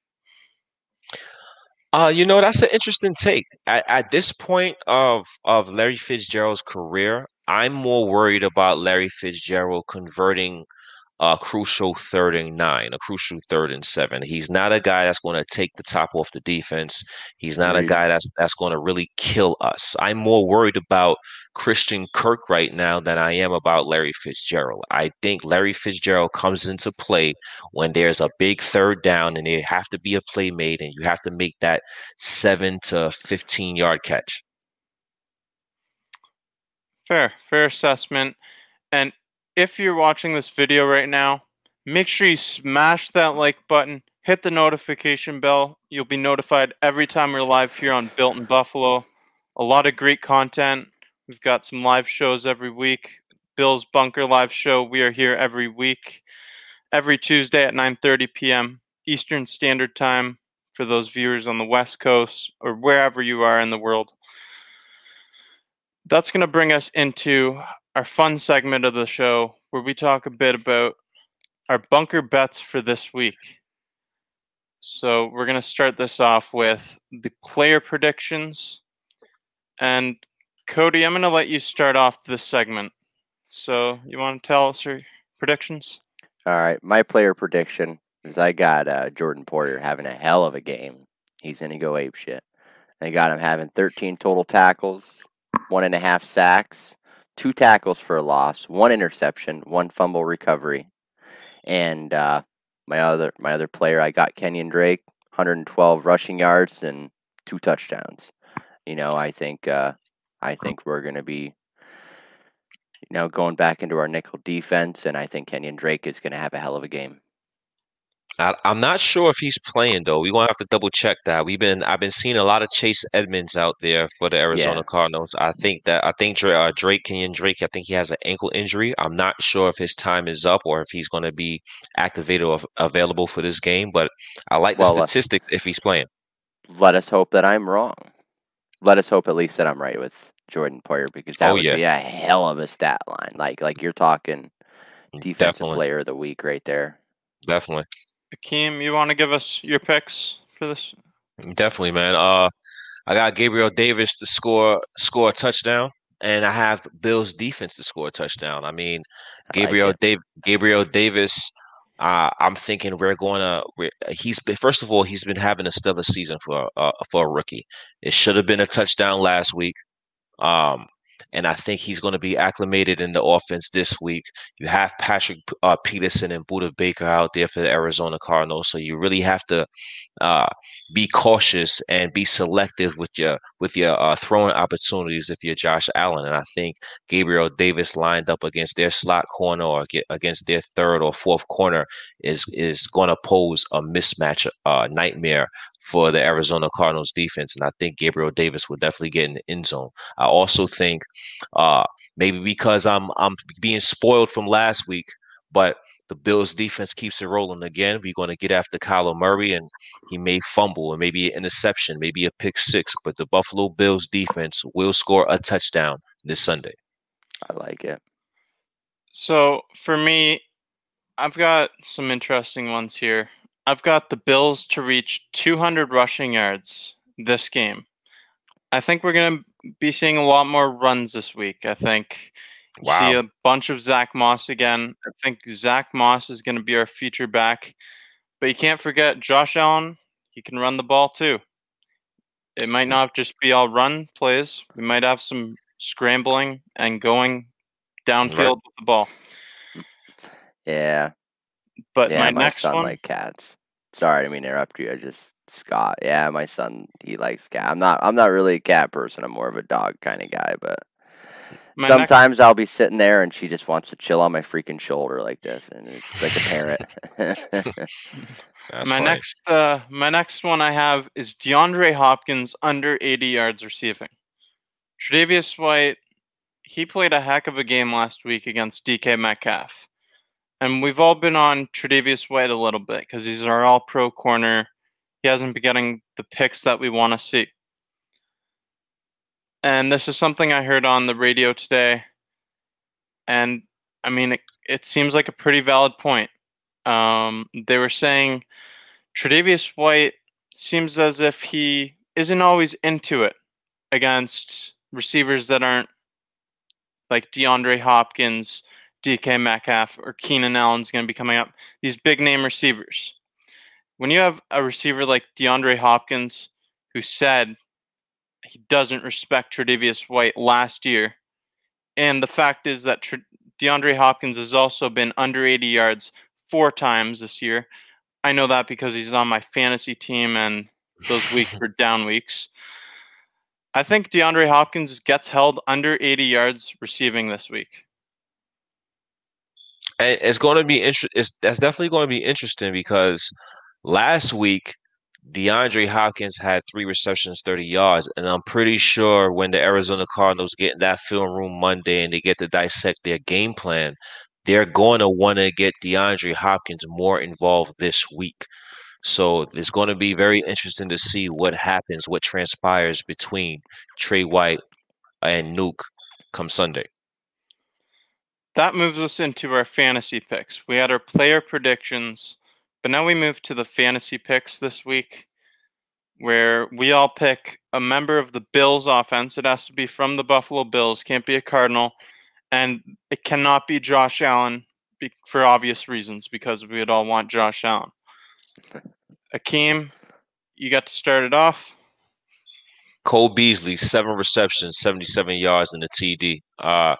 Uh, you know, that's an interesting take. At, at this point of of Larry Fitzgerald's career, I'm more worried about Larry Fitzgerald converting a crucial third and nine, a crucial third and seven. He's not a guy that's going to take the top off the defense. He's not a guy that's that's going to really kill us. I'm more worried about Christian Kirk right now than I am about Larry Fitzgerald. I think Larry Fitzgerald comes into play when there's a big third down and they have to be a play made and you have to make that seven to 15 yard catch. Fair, fair assessment. And if you're watching this video right now, make sure you smash that like button, hit the notification bell. You'll be notified every time we're live here on Built in Buffalo. A lot of great content. We've got some live shows every week. Bill's Bunker live show. We are here every week, every Tuesday at 9:30 p.m. Eastern Standard Time for those viewers on the West Coast or wherever you are in the world. That's going to bring us into our fun segment of the show where we talk a bit about our bunker bets for this week. So we're going to start this off with the player predictions. And Cody, I'm going to let you start off this segment. So you want to tell us your predictions? All right, my player prediction is I got uh, Jordan Poyer having a hell of a game. He's gonna go ape shit. I got him having 13 total tackles, one and a half sacks, two tackles for a loss, one interception, one fumble recovery, and uh, my other my other player I got Kenyon Drake, 112 rushing yards and two touchdowns. You know, I think uh, I think we're gonna be you know, going back into our nickel defense, and I think Kenyon Drake is going to have a hell of a game. I, I'm not sure if he's playing though. We're gonna have to double check that. We've been I've been seeing a lot of Chase Edmonds out there for the Arizona Yeah. Cardinals. I think that I think Drake, uh, Drake Kenyon Drake. I think he has an ankle injury. I'm not sure if his time is up or if he's going to be activated or available for this game. But I like the Well, uh, statistics if he's playing. Let us hope that I'm wrong. Let us hope at least that I'm right with Jordan Poyer because that Oh, would yeah. be a hell of a stat line. Like like you're talking defensive Definitely, player of the week right there. definitely. Akeem, you want to give us your picks for this? Definitely, man. Uh, I got Gabriel Davis to score score a touchdown, and I have Bills defense to score a touchdown. I mean, I like Gabriel it. Dave Gabriel Davis. Uh, I'm thinking we're going to. We're, he's been, first of all, he's been having a stellar season for uh, for a rookie. It should have been a touchdown last week. Um, and I think he's going to be acclimated in the offense this week. You have Patrick uh, Peterson and Budda Baker out there for the Arizona Cardinals, so you really have to uh, be cautious and be selective with your with your uh, throwing opportunities if you're Josh Allen. And I think Gabriel Davis lined up against their slot corner or against their third or fourth corner is is going to pose a mismatch uh, nightmare for the Arizona Cardinals defense. And I think Gabriel Davis will definitely get in the end zone. I also think uh, maybe because I'm I'm being spoiled from last week, but the Bills defense keeps it rolling again. We're going to get after Kyler Murray, and he may fumble and maybe an interception, maybe a pick six. But the Buffalo Bills defense will score a touchdown this Sunday. I like it. So for me, I've got some interesting ones here. I've got the Bills to reach 200 rushing yards this game. I think we're going to be seeing a lot more runs this week. I think wow. see a bunch of Zach Moss again. I think Zach Moss is going to be our feature back. But you can't forget Josh Allen. He can run the ball too. It might not just be all run plays. We might have some scrambling and going downfield right. with the ball. Yeah, but yeah, my, my next son one, like cats. Sorry, I mean interrupt you. I just Scott. Yeah, my son he likes cat. I'm not. I'm not really a cat person. I'm more of a dog kind of guy. But my sometimes next... I'll be sitting there and she just wants to chill on my freaking shoulder like this, and it's like a parrot. my funny. next, uh, my next one I have is DeAndre Hopkins under 80 yards receiving. Tre'Davious White, he played a heck of a game last week against DK Metcalf. And we've all been on Tre'Davious White a little bit because he's our all pro corner. He hasn't been getting the picks that we want to see. And this is something I heard on the radio today. And I mean, it, it seems like a pretty valid point. Um, they were saying Tre'Davious White seems as if he isn't always into it against receivers that aren't like DeAndre Hopkins DK Metcalf or Keenan Allen's going to be coming up. These big name receivers. When you have a receiver like DeAndre Hopkins, who said he doesn't respect Tre'Davious White last year, and the fact is that DeAndre Hopkins has also been under 80 yards four times this year. I know that because he's on my fantasy team, and those weeks were down weeks. I think DeAndre Hopkins gets held under 80 yards receiving this week it's going to be interesting. That's definitely going to be interesting because last week DeAndre Hopkins had three receptions, 30 yards. And I'm pretty sure when the Arizona Cardinals get in that film room Monday and they get to dissect their game plan, they're going to want to get DeAndre Hopkins more involved this week. So it's going to be very interesting to see what happens, what transpires between Trey White and Nuke come Sunday that moves us into our fantasy picks. We had our player predictions, but now we move to the fantasy picks this week, where we all pick a member of the Bills offense. It has to be from the Buffalo Bills, can't be a Cardinal, and it cannot be Josh Allen for obvious reasons because we would all want Josh Allen. Akeem, you got to start it off. Cole Beasley, seven receptions, 77 yards in the TD. Uh,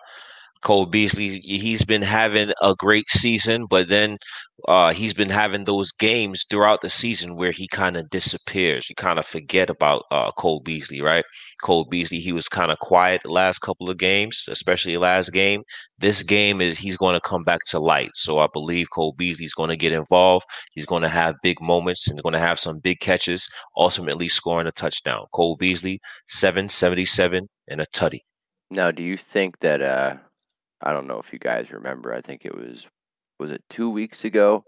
Cole Beasley, he's been having a great season, but then uh, he's been having those games throughout the season where he kind of disappears. You kind of forget about uh, Cole Beasley, right? Cole Beasley, he was kind of quiet the last couple of games, especially last game. This game is he's going to come back to light. So I believe Cole Beasley's going to get involved. He's going to have big moments and going to have some big catches, ultimately scoring a touchdown. Cole Beasley, 777 and a tutty. Now, do you think that uh I don't know if you guys remember. I think it was was it two weeks ago.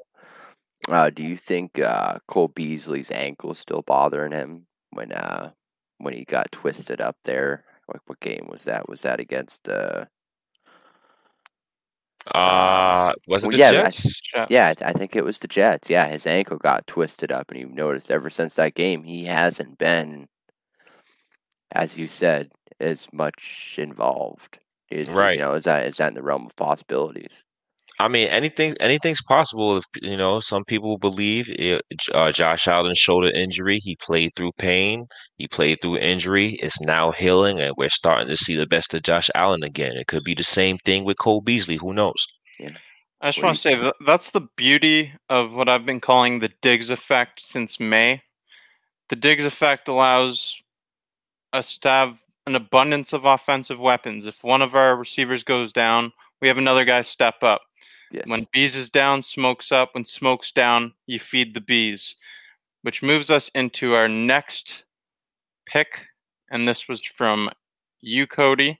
Uh, do you think uh, Cole Beasley's ankle is still bothering him when uh, when he got twisted up there? Like what game was that? Was that against uh? Uh, was it the yeah, Jets? I, yeah, I think it was the Jets. Yeah, his ankle got twisted up, and you noticed ever since that game, he hasn't been, as you said, as much involved. Is right. You know, is that is that in the realm of possibilities? I mean, anything anything's possible. If you know, some people believe it, uh, Josh Allen's shoulder injury. He played through pain. He played through injury. It's now healing, and we're starting to see the best of Josh Allen again. It could be the same thing with Cole Beasley. Who knows? Yeah. I just want to say that that's the beauty of what I've been calling the Diggs effect since May. The Diggs effect allows us to have an abundance of offensive weapons. If one of our receivers goes down, we have another guy step up. Yes. When bees is down, smoke's up. When smoke's down, you feed the bees, which moves us into our next pick. And this was from you, Cody.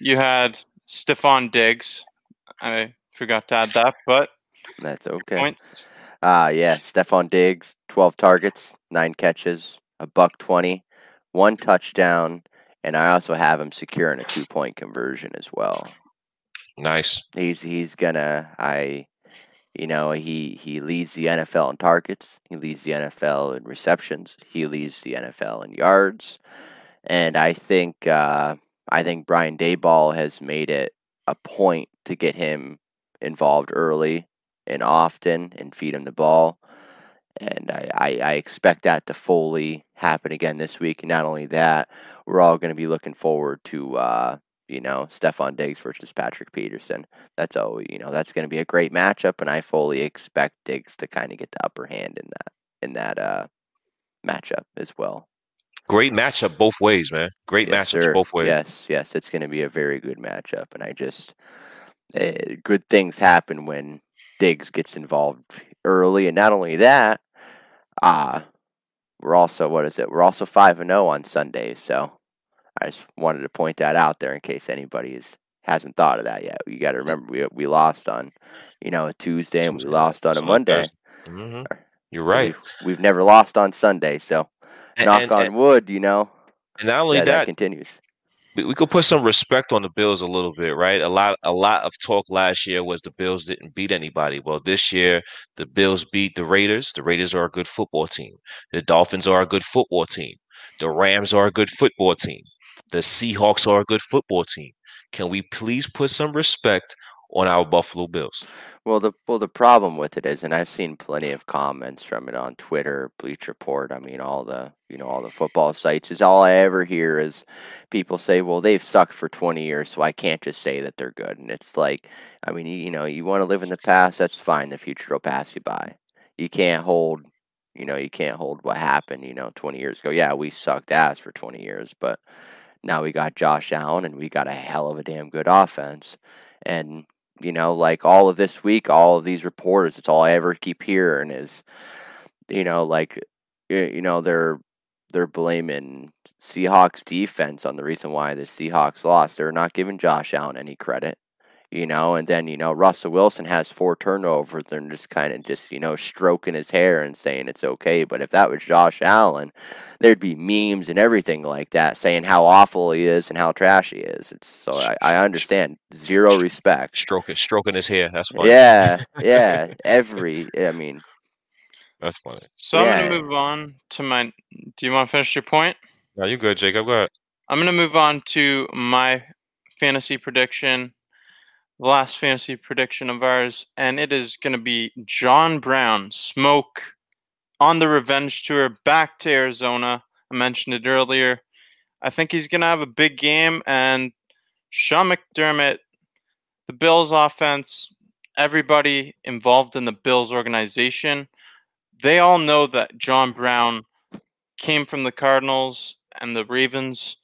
You had Stefon Diggs. I forgot to add that, but that's okay. Uh yeah, Stefon Diggs, twelve targets, nine catches, a buck twenty, one touchdown, and I also have him securing a two point conversion as well. Nice. He's he's gonna I you know, he he leads the NFL in targets, he leads the NFL in receptions, he leads the NFL in yards. And I think uh I think Brian Daboll has made it a point to get him involved early and often and feed him the ball. And I, I, I expect that to fully happen again this week. And not only that, we're all going to be looking forward to uh, you know, Stefon Diggs versus Patrick Peterson. That's all you know, that's gonna be a great matchup and I fully expect Diggs to kind of get the upper hand in that in that uh matchup as well. Great matchup both ways, man. Great yes, matchup both ways. Yes, yes, it's going to be a very good matchup, and I just uh, good things happen when Diggs gets involved early, and not only that, uh we're also what is it? We're also five and zero oh on Sundays, so I just wanted to point that out there in case anybody is, hasn't thought of that yet. You got to remember we we lost on, you know, a Tuesday and we lost on a Monday. Mm-hmm. You're right. So we've, we've, never lost on Sunday, so and, knock and, on and, wood, you know. And not only that, that continues. We, could put some respect on the Bills a little bit, right? A lot, a lot of talk last year was the Bills didn't beat anybody. Well, this year the Bills beat the Raiders. The Raiders are a good football team. The Dolphins are a good football team. The Rams are a good football team. The Seahawks are a good football team. Can we please put some respect on our Buffalo Bills? Well, the well the problem with it is, and I've seen plenty of comments from it on Twitter, Bleacher Report. I mean, all the you know all the football sites is all I ever hear is people say, "Well, they've sucked for twenty years, so I can't just say that they're good." And it's like, I mean, you, you know, you want to live in the past, that's fine. The future will pass you by. You can't hold you know, you can't hold what happened, you know, 20 years ago. Yeah, we sucked ass for 20 years, but now we got Josh Allen and we got a hell of a damn good offense. And, you know, like all of this week, all of these reporters, it's all I ever keep hearing is, you know, like, you know, they're they're blaming Seahawks defense on the reason why the Seahawks lost. They're not giving Josh Allen any credit you know, and then, you know, Russell Wilson has four turnovers and just kind of just, you know, stroking his hair and saying it's okay. But if that was Josh Allen, there'd be memes and everything like that saying how awful he is and how trash he is. It's so I, I understand zero respect. Stroking, stroking his hair. That's funny. Yeah. Yeah. Every, I mean, that's funny. So yeah. I'm going to move on to my, do you want to finish your point? No, you good, Jacob. Go ahead. I'm going to move on to my fantasy prediction last fantasy prediction of ours, and it is going to be John Brown, Smoke, on the revenge tour back to Arizona. I mentioned it earlier. I think he's going to have a big game, and Sean McDermott, the Bills offense, everybody involved in the Bills organization, they all know that John Brown came from the Cardinals and the Ravens.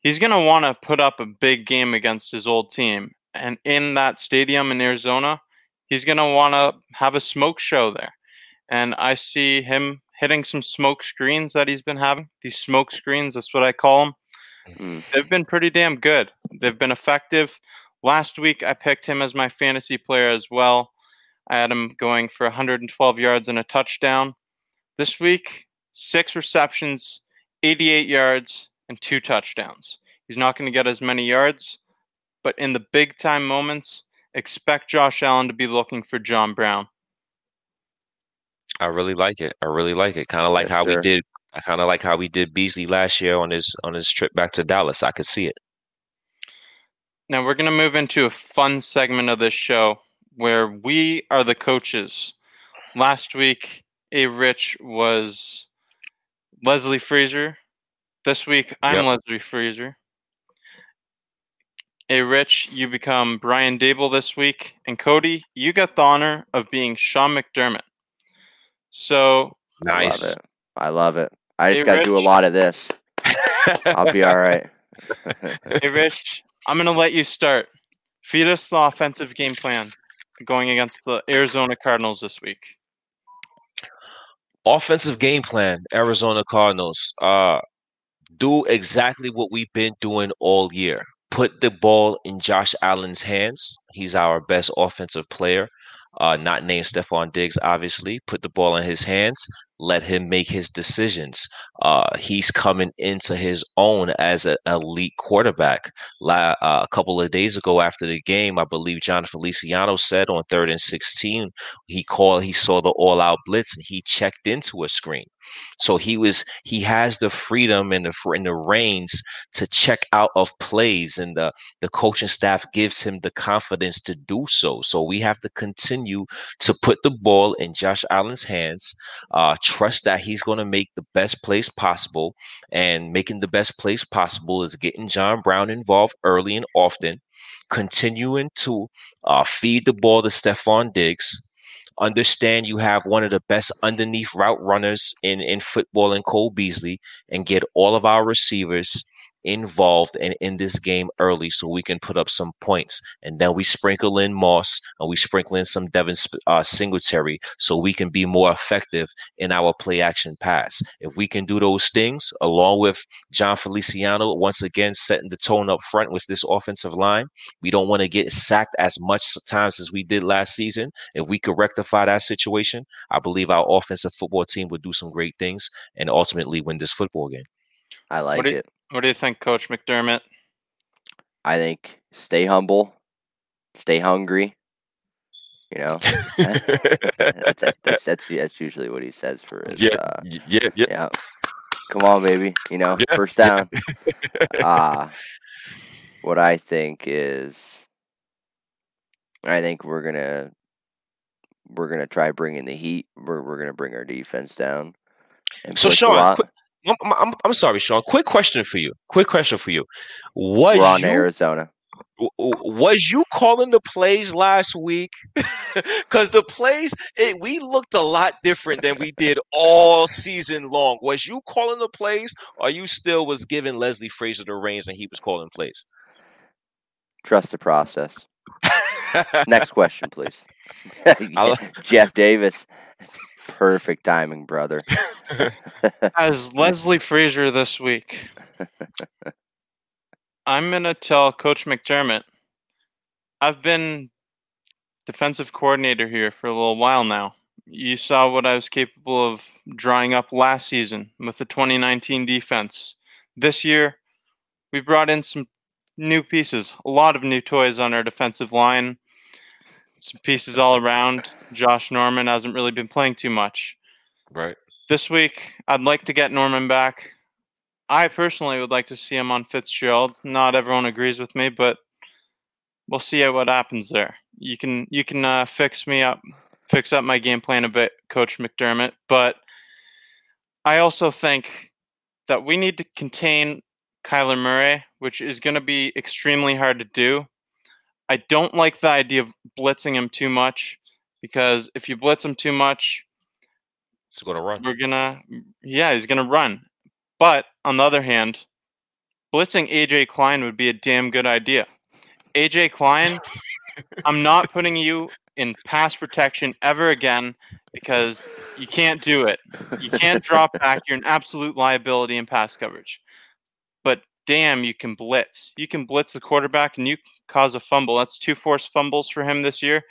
He's going to want to put up a big game against his old team and in that stadium in Arizona, he's going to want to have a smoke show there. And I see him hitting some smoke screens that he's been having. These smoke screens, that's what I call them. Mm-hmm. They've been pretty damn good. They've been effective. Last week, I picked him as my fantasy player as well. I had him going for 112 yards and a touchdown. This week, six receptions, 88 yards, and two touchdowns. He's not going to get as many yards, but in the big time moments, expect Josh Allen to be looking for John Brown. I really like it. I really like it. Kind of like yes, how sir. we did. I kind of like how we did Beasley last year on his on his trip back to Dallas. I could see it. Now we're going to move into a fun segment of this show where we are the coaches. Last week, A Rich was Leslie Frazier. This week, I'm Yep. Leslie Frazier. A Rich, you become Brian Daboll this week. And Cody, you got the honor of being Sean McDermott. So, I Nice. love it. I love it. I just got to do a lot of this. I'll be all right. hey Rich, I'm going to let you start. Feed us the offensive game plan going against the Arizona Cardinals this week. Offensive game plan, Arizona Cardinals. Uh, do exactly what we've been doing all year. Put the ball in Josh Allen's hands. He's our best offensive player. Uh, not named Stefon Diggs, obviously. Put the ball in his hands. Let him make his decisions. Uh, he's coming into his own as an elite quarterback. La- uh, a couple of days ago after the game, I believe Jon Feliciano said on third and 16, he called, he saw the all out blitz and he checked into a screen. So he was he has the freedom and the and the reins to check out of plays, and the the coaching staff gives him the confidence to do so. So we have to continue to put the ball in Josh Allen's hands. Uh, trust that he's going to make the best place possible, and making the best place possible is getting John Brown involved early and often. Continuing to uh, feed the ball to Stefon Diggs understand you have one of the best underneath route runners in in football in Cole Beasley and get all of our receivers involved and in this game early so we can put up some points and then we sprinkle in Moss and we sprinkle in some Devin Sp- uh, Singletary so we can be more effective in our play action pass if we can do those things along with Jon Feliciano once again setting the tone up front with this offensive line we don't want to get sacked as much times as we did last season if we could rectify that situation, I believe our offensive football team would do some great things and ultimately win this football game. I like do you- it. What do you think, Coach McDermott? I think stay humble, stay hungry. You know, that's, that's, that's, that's that's usually what he says for his. yeah, Uh, y- yeah, yeah. yeah. Come on, baby. You know, Yeah, first yeah. down. uh what I think is, I think we're gonna we're gonna try bringing the heat. We're we're gonna bring our defense down. And So, Sean, quick- I'm, I'm, I'm sorry, Sean. Quick question for you. Quick question for you. Was we're on you Arizona. was you calling the plays last week? Because the plays, it, we looked a lot different than we did all season long. Was you calling the plays, or you still was giving Leslie Frazier the reins and he was calling plays? Trust the process. Next question, please. Jeff Davis. Perfect timing, brother. As Leslie Frazier this week, I'm going to tell Coach McDermott I've been defensive coordinator here for a little while now. You saw what I was capable of drawing up last season with the 2019 defense. This year, we've brought in some new pieces, a lot of new toys on our defensive line, some pieces all around. Josh Norman hasn't really been playing too much right. this week, I'd like to get Norman back. I personally would like to see him on Fitzgerald. Not everyone agrees with me, but we'll see what happens there. You can you can uh, fix me up, fix up my game plan a bit, Coach McDermott. But I also think that we need to contain Kyler Murray, which is going to be extremely hard to do. I don't like the idea of blitzing him too much because if you blitz him too much, He's going to run. we're gonna yeah he's gonna run. But on the other hand blitzing aj klein would be a damn good idea. Aj klein i'm not putting you in pass protection ever again because you can't do it. You can't drop back. You're an absolute liability in pass coverage. But damn you can blitz. You can blitz the quarterback and you cause a fumble that's two forced fumbles for him this year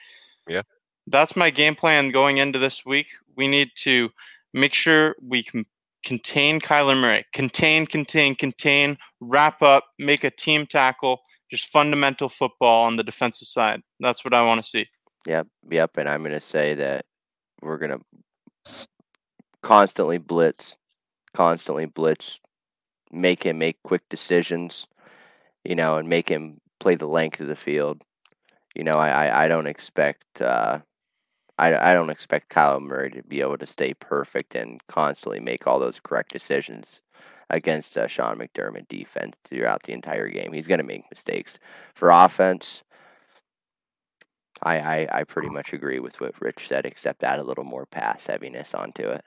Yeah. that's my game plan going into this week we need to make sure we can contain Kyler Murray. Contain, contain, contain, wrap up, make a team tackle, just fundamental football on the defensive side. That's what I want to see. Yep, yep. And I'm going to say that we're going to constantly blitz, constantly blitz, make him make quick decisions, you know, and make him play the length of the field. You know, I, I, I don't expect uh, I, I don't expect Kyler Murray to be able to stay perfect and constantly make all those correct decisions against uh, Sean McDermott defense throughout the entire game. He's going to make mistakes. For offense, I, I, I pretty much agree with what Rich said, except add a little more pass heaviness onto it.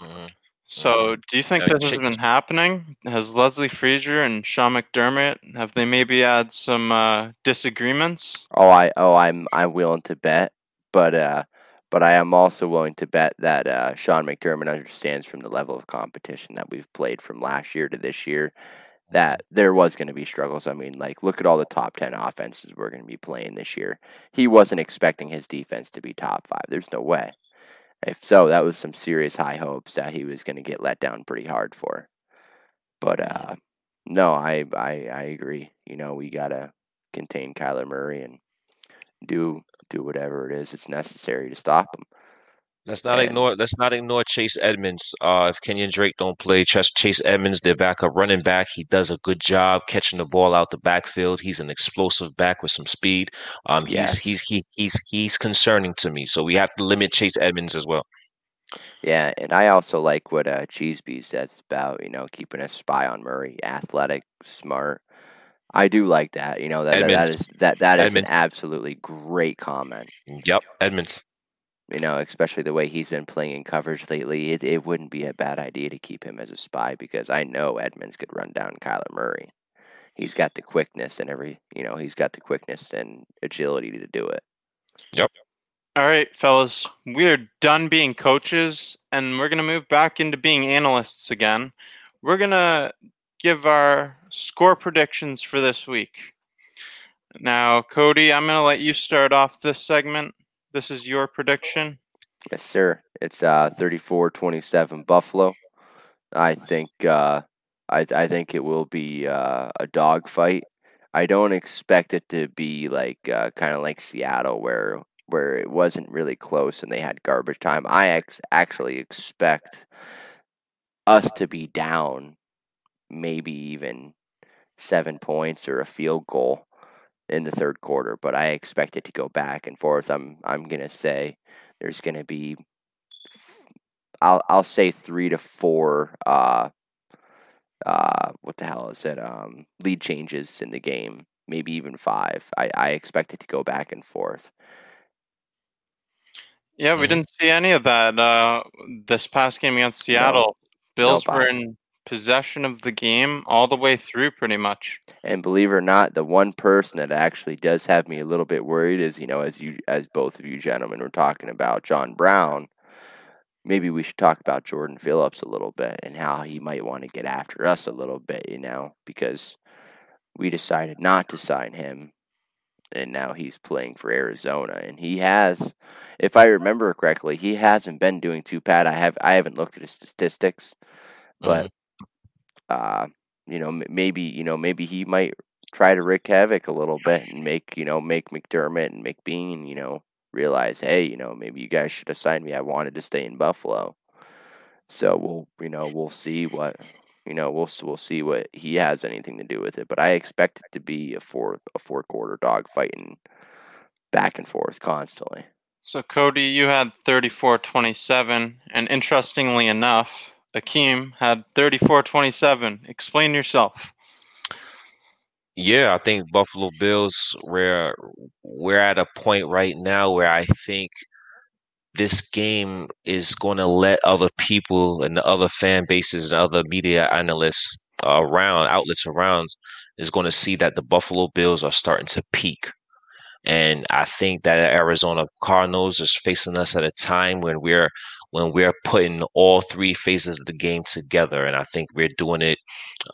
Mhm. So, do you think this has been happening? Has Leslie Frazier and Sean McDermott have they maybe had some uh, disagreements? Oh, I oh I'm I'm willing to bet, but uh, but I am also willing to bet that uh, Sean McDermott understands from the level of competition that we've played from last year to this year that there was going to be struggles. I mean, like look at all the top ten offenses we're going to be playing this year. He wasn't expecting his defense to be top five. There's no way. If so, that was some serious high hopes that he was going to get let down pretty hard for. But uh, no, I I I agree. You know, we gotta contain Kyler Murray and do do whatever it is that's necessary to stop him. Let's not And- ignore. Let's not ignore Chase Edmonds. Uh, if Kenyon Drake don't play, Chase, Chase Edmonds, their backup running back, he does a good job catching the ball out the backfield. He's an explosive back with some speed. Um, he's Yes. he's he, he's he's concerning to me. So we have to limit Chase Edmonds as well. Yeah, and I also like what uh, Cheeseby says about you know keeping a spy on Murray, athletic, smart. I do like that. You know that that, that Edmonds. is that that is Edmonds. an absolutely great comment. Yep, Edmonds. You know, especially the way he's been playing in coverage lately, it, it wouldn't be a bad idea to keep him as a spy because I know Edmonds could run down Kyler Murray. He's got the quickness and every, you know, he's got the quickness and agility to do it. Yep. All right, fellas, we're done being coaches and we're going to move back into being analysts again. We're going to give our score predictions for this week. Now, Cody, I'm going to let you start off this segment. This is your prediction. Yes, sir. It's uh 34-27 Buffalo. I think uh I I think it will be uh, a dogfight. I don't expect it to be like uh, kind of like Seattle where where it wasn't really close and they had garbage time. I ex- actually expect us to be down maybe even 7 points or a field goal in the third quarter, but I expect it to go back and forth. I'm I'm going to say there's going to be I'll I'll say 3 to 4 uh uh what the hell is it um lead changes in the game maybe even five i i expect it to go back and forth Yeah, we Mhm. didn't see any of that uh, this past game against Seattle. Bills Nope, were in possession of the game all the way through, pretty much. and believe it or not the one person that actually does have me a little bit worried is you know as you as both of you gentlemen were talking about john brown. Maybe we should talk about jordan phillips a little bit and how he might want to get after us a little bit you know because we decided not to sign him and now he's playing for Arizona. And he has if I remember correctly he hasn't been doing too bad. I have I haven't looked at his statistics but mm-hmm. Uh you know m- maybe you know maybe he might try to wreak havoc a little bit and make you know make McDermott and McBean you know realize hey you know maybe you guys should have signed me. I wanted to stay in Buffalo. So we'll you know we'll see what you know we'll we'll see what he has anything to do with it but I expect it to be a four a four quarter dog fighting back and forth constantly. So, Cody, you had 34 27. And interestingly enough, Akeem had 34 27. Explain yourself. Yeah, I think Buffalo Bills we're we're at a point right now where I think this game is going to let other people and the other fan bases and other media analysts around outlets around is going to see that the Buffalo Bills are starting to peak. And I think that Arizona Cardinals is facing us at a time when we're when we're putting all three phases of the game together, and I think we're doing it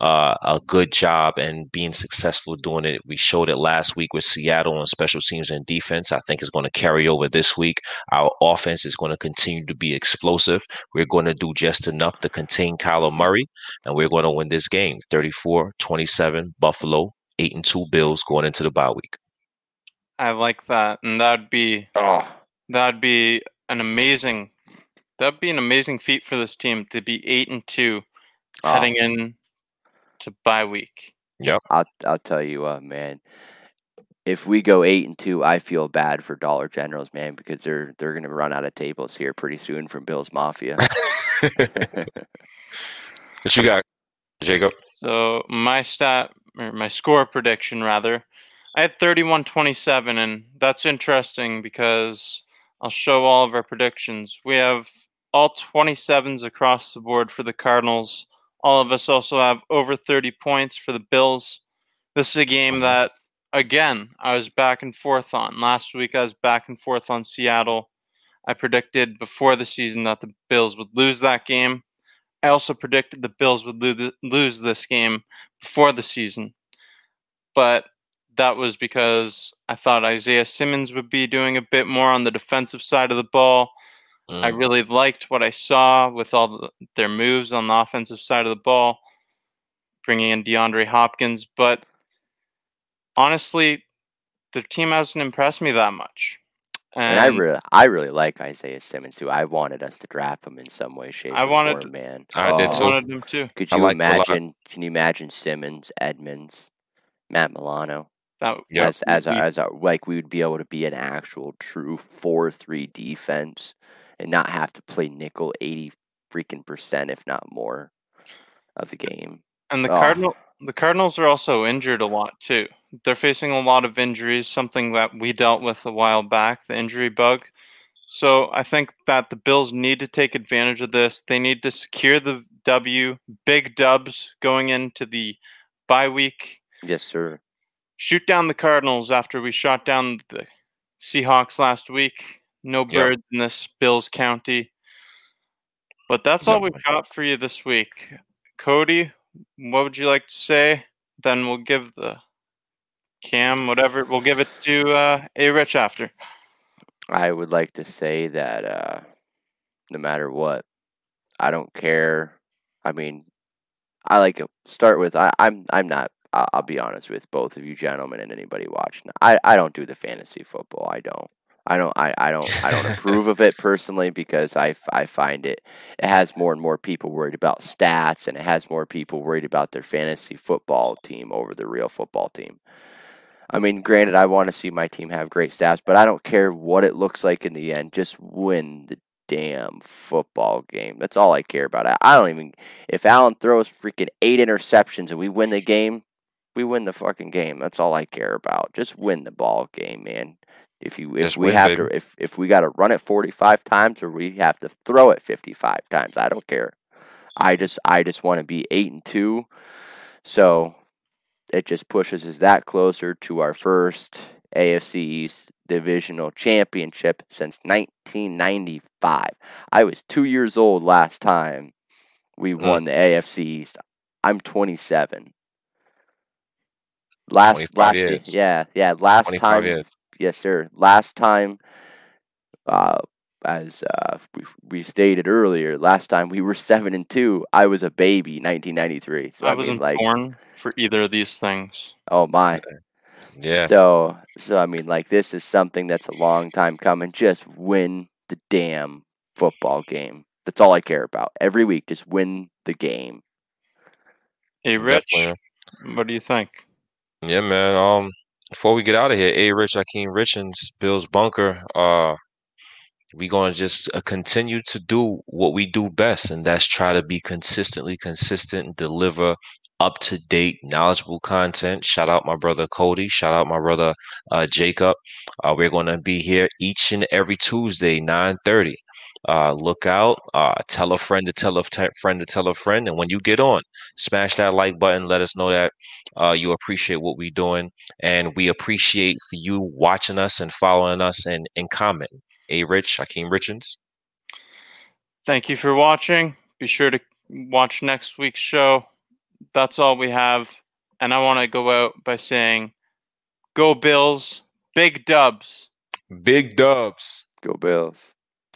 uh, a good job and being successful doing it. We showed it last week with Seattle on special teams and defense. I think it's going to carry over this week. Our offense is going to continue to be explosive. We're going to do just enough to contain Kyler Murray, and we're going to win this game 34 27, Buffalo, 8 and 2 Bills going into the bye week. I like that. And that'd be oh that'd be an amazing that'd be an amazing feat for this team to be eight and two oh. heading in to bye week. Yep. I'll I'll tell you what, man. if we go eight and two, I feel bad for Dollar Generals, man, because they're they're gonna run out of tables here pretty soon from Bills Mafia. what you got, Jacob? So my stat, or my score prediction rather, I had 31-27, and that's interesting because I'll show all of our predictions. We have all 27s across the board for the Cardinals. All of us also have over 30 points for the Bills. This is a game Mhm. that, again, I was back and forth on. Last week, I was back and forth on Seattle. I predicted before the season that the Bills would lose that game. I also predicted the Bills would lo- lose this game before the season. But that was because I thought Isaiah Simmons would be doing a bit more on the defensive side of the ball. I Mm. really liked what I saw with all the, their moves on the offensive side of the ball, bringing in DeAndre Hopkins. But honestly, the team hasn't impressed me that much. And I really, I really like Isaiah Simmons too. I wanted us to draft him in some way, shape, I or wanted- form, man. I did I too. Oh, wanted him too. Could you a lot. imagine? Can you imagine Simmons, Edmunds, Matt Milano That Yep. as as a, we- as a like we would be able to be an actual true four three defense and not have to play nickel eighty freaking percent, if not more, of the game. And the Oh. Cardinal the Cardinals are also injured a lot too. They're facing a lot of injuries, something that we dealt with a while back, the injury bug. So I think that the Bills need to take advantage of this. They need to secure the W, big dubs going into the bye week. Yes, sir. Shoot down the Cardinals after we shot down the Seahawks last week. No Yep. birds in this Bills county. But that's all we've got for you this week. Cody, what would you like to say? Then we'll give the Cam whatever. We'll give it to uh, A Rich after. I would like to say that uh, no matter what, I don't care. I mean, I like to start with I, I'm I'm not. I'll, I'll be honest with both of you gentlemen and anybody watching. I, I don't do the fantasy football. I don't. I don't. I, I don't. I don't approve of it personally because I, I find it it has more and more people worried about stats and it has more people worried about their fantasy football team over the real football team. I mean, granted, I want to see my team have great stats, but I don't care what it looks like in the end. Just win the damn football game. That's all I care about. I, I don't even. If Allen throws freaking eight interceptions and we win the game, we win the fucking game. That's all I care about. Just win the ball game, man. If you if Just we win, have baby. to if if we got to run it 45 times or we have to throw it 55 times, I don't care. I just I just want to be 8 and 2. So it just pushes us that closer to our first AFC East divisional championship since 1995. I was 2 years old last time we Mm. won the AFC East. I'm 27. Last 25 last years. yeah, yeah, last time years. Yes, sir. Last time, uh, as uh, we, we stated earlier, last time we were seven and two. I was a baby, 1993. So I I, wasn't like, born for either of these things. oh my. Yeah. So, so I mean, like, this is something that's a long time coming. Just win the damn football game. That's all I care about. Every week, just win the game. A Rich, Definitely. what do you think? Yeah, man. Um, before we get out of here, A Rich Akeem Richens, Bill's Bunker. Uh, we gonna just uh, continue to do what we do best, and that's try to be consistently consistent and deliver up to date, knowledgeable content. Shout out my brother Cody. Shout out my brother uh, Jacob. Uh, we're gonna be here each and every Tuesday, nine thirty. Uh, look out. Uh, tell a friend to tell a t- friend to tell a friend, and when you get on, smash that like button. Let us know that uh, you appreciate what we're doing, and we appreciate for you watching us and following us and and commenting. A Rich, Hakeem Richens. Thank you for watching. Be sure to watch next week's show. That's all we have. And I want to go out by saying, Go Bills, big dubs. Big dubs. Go Bills.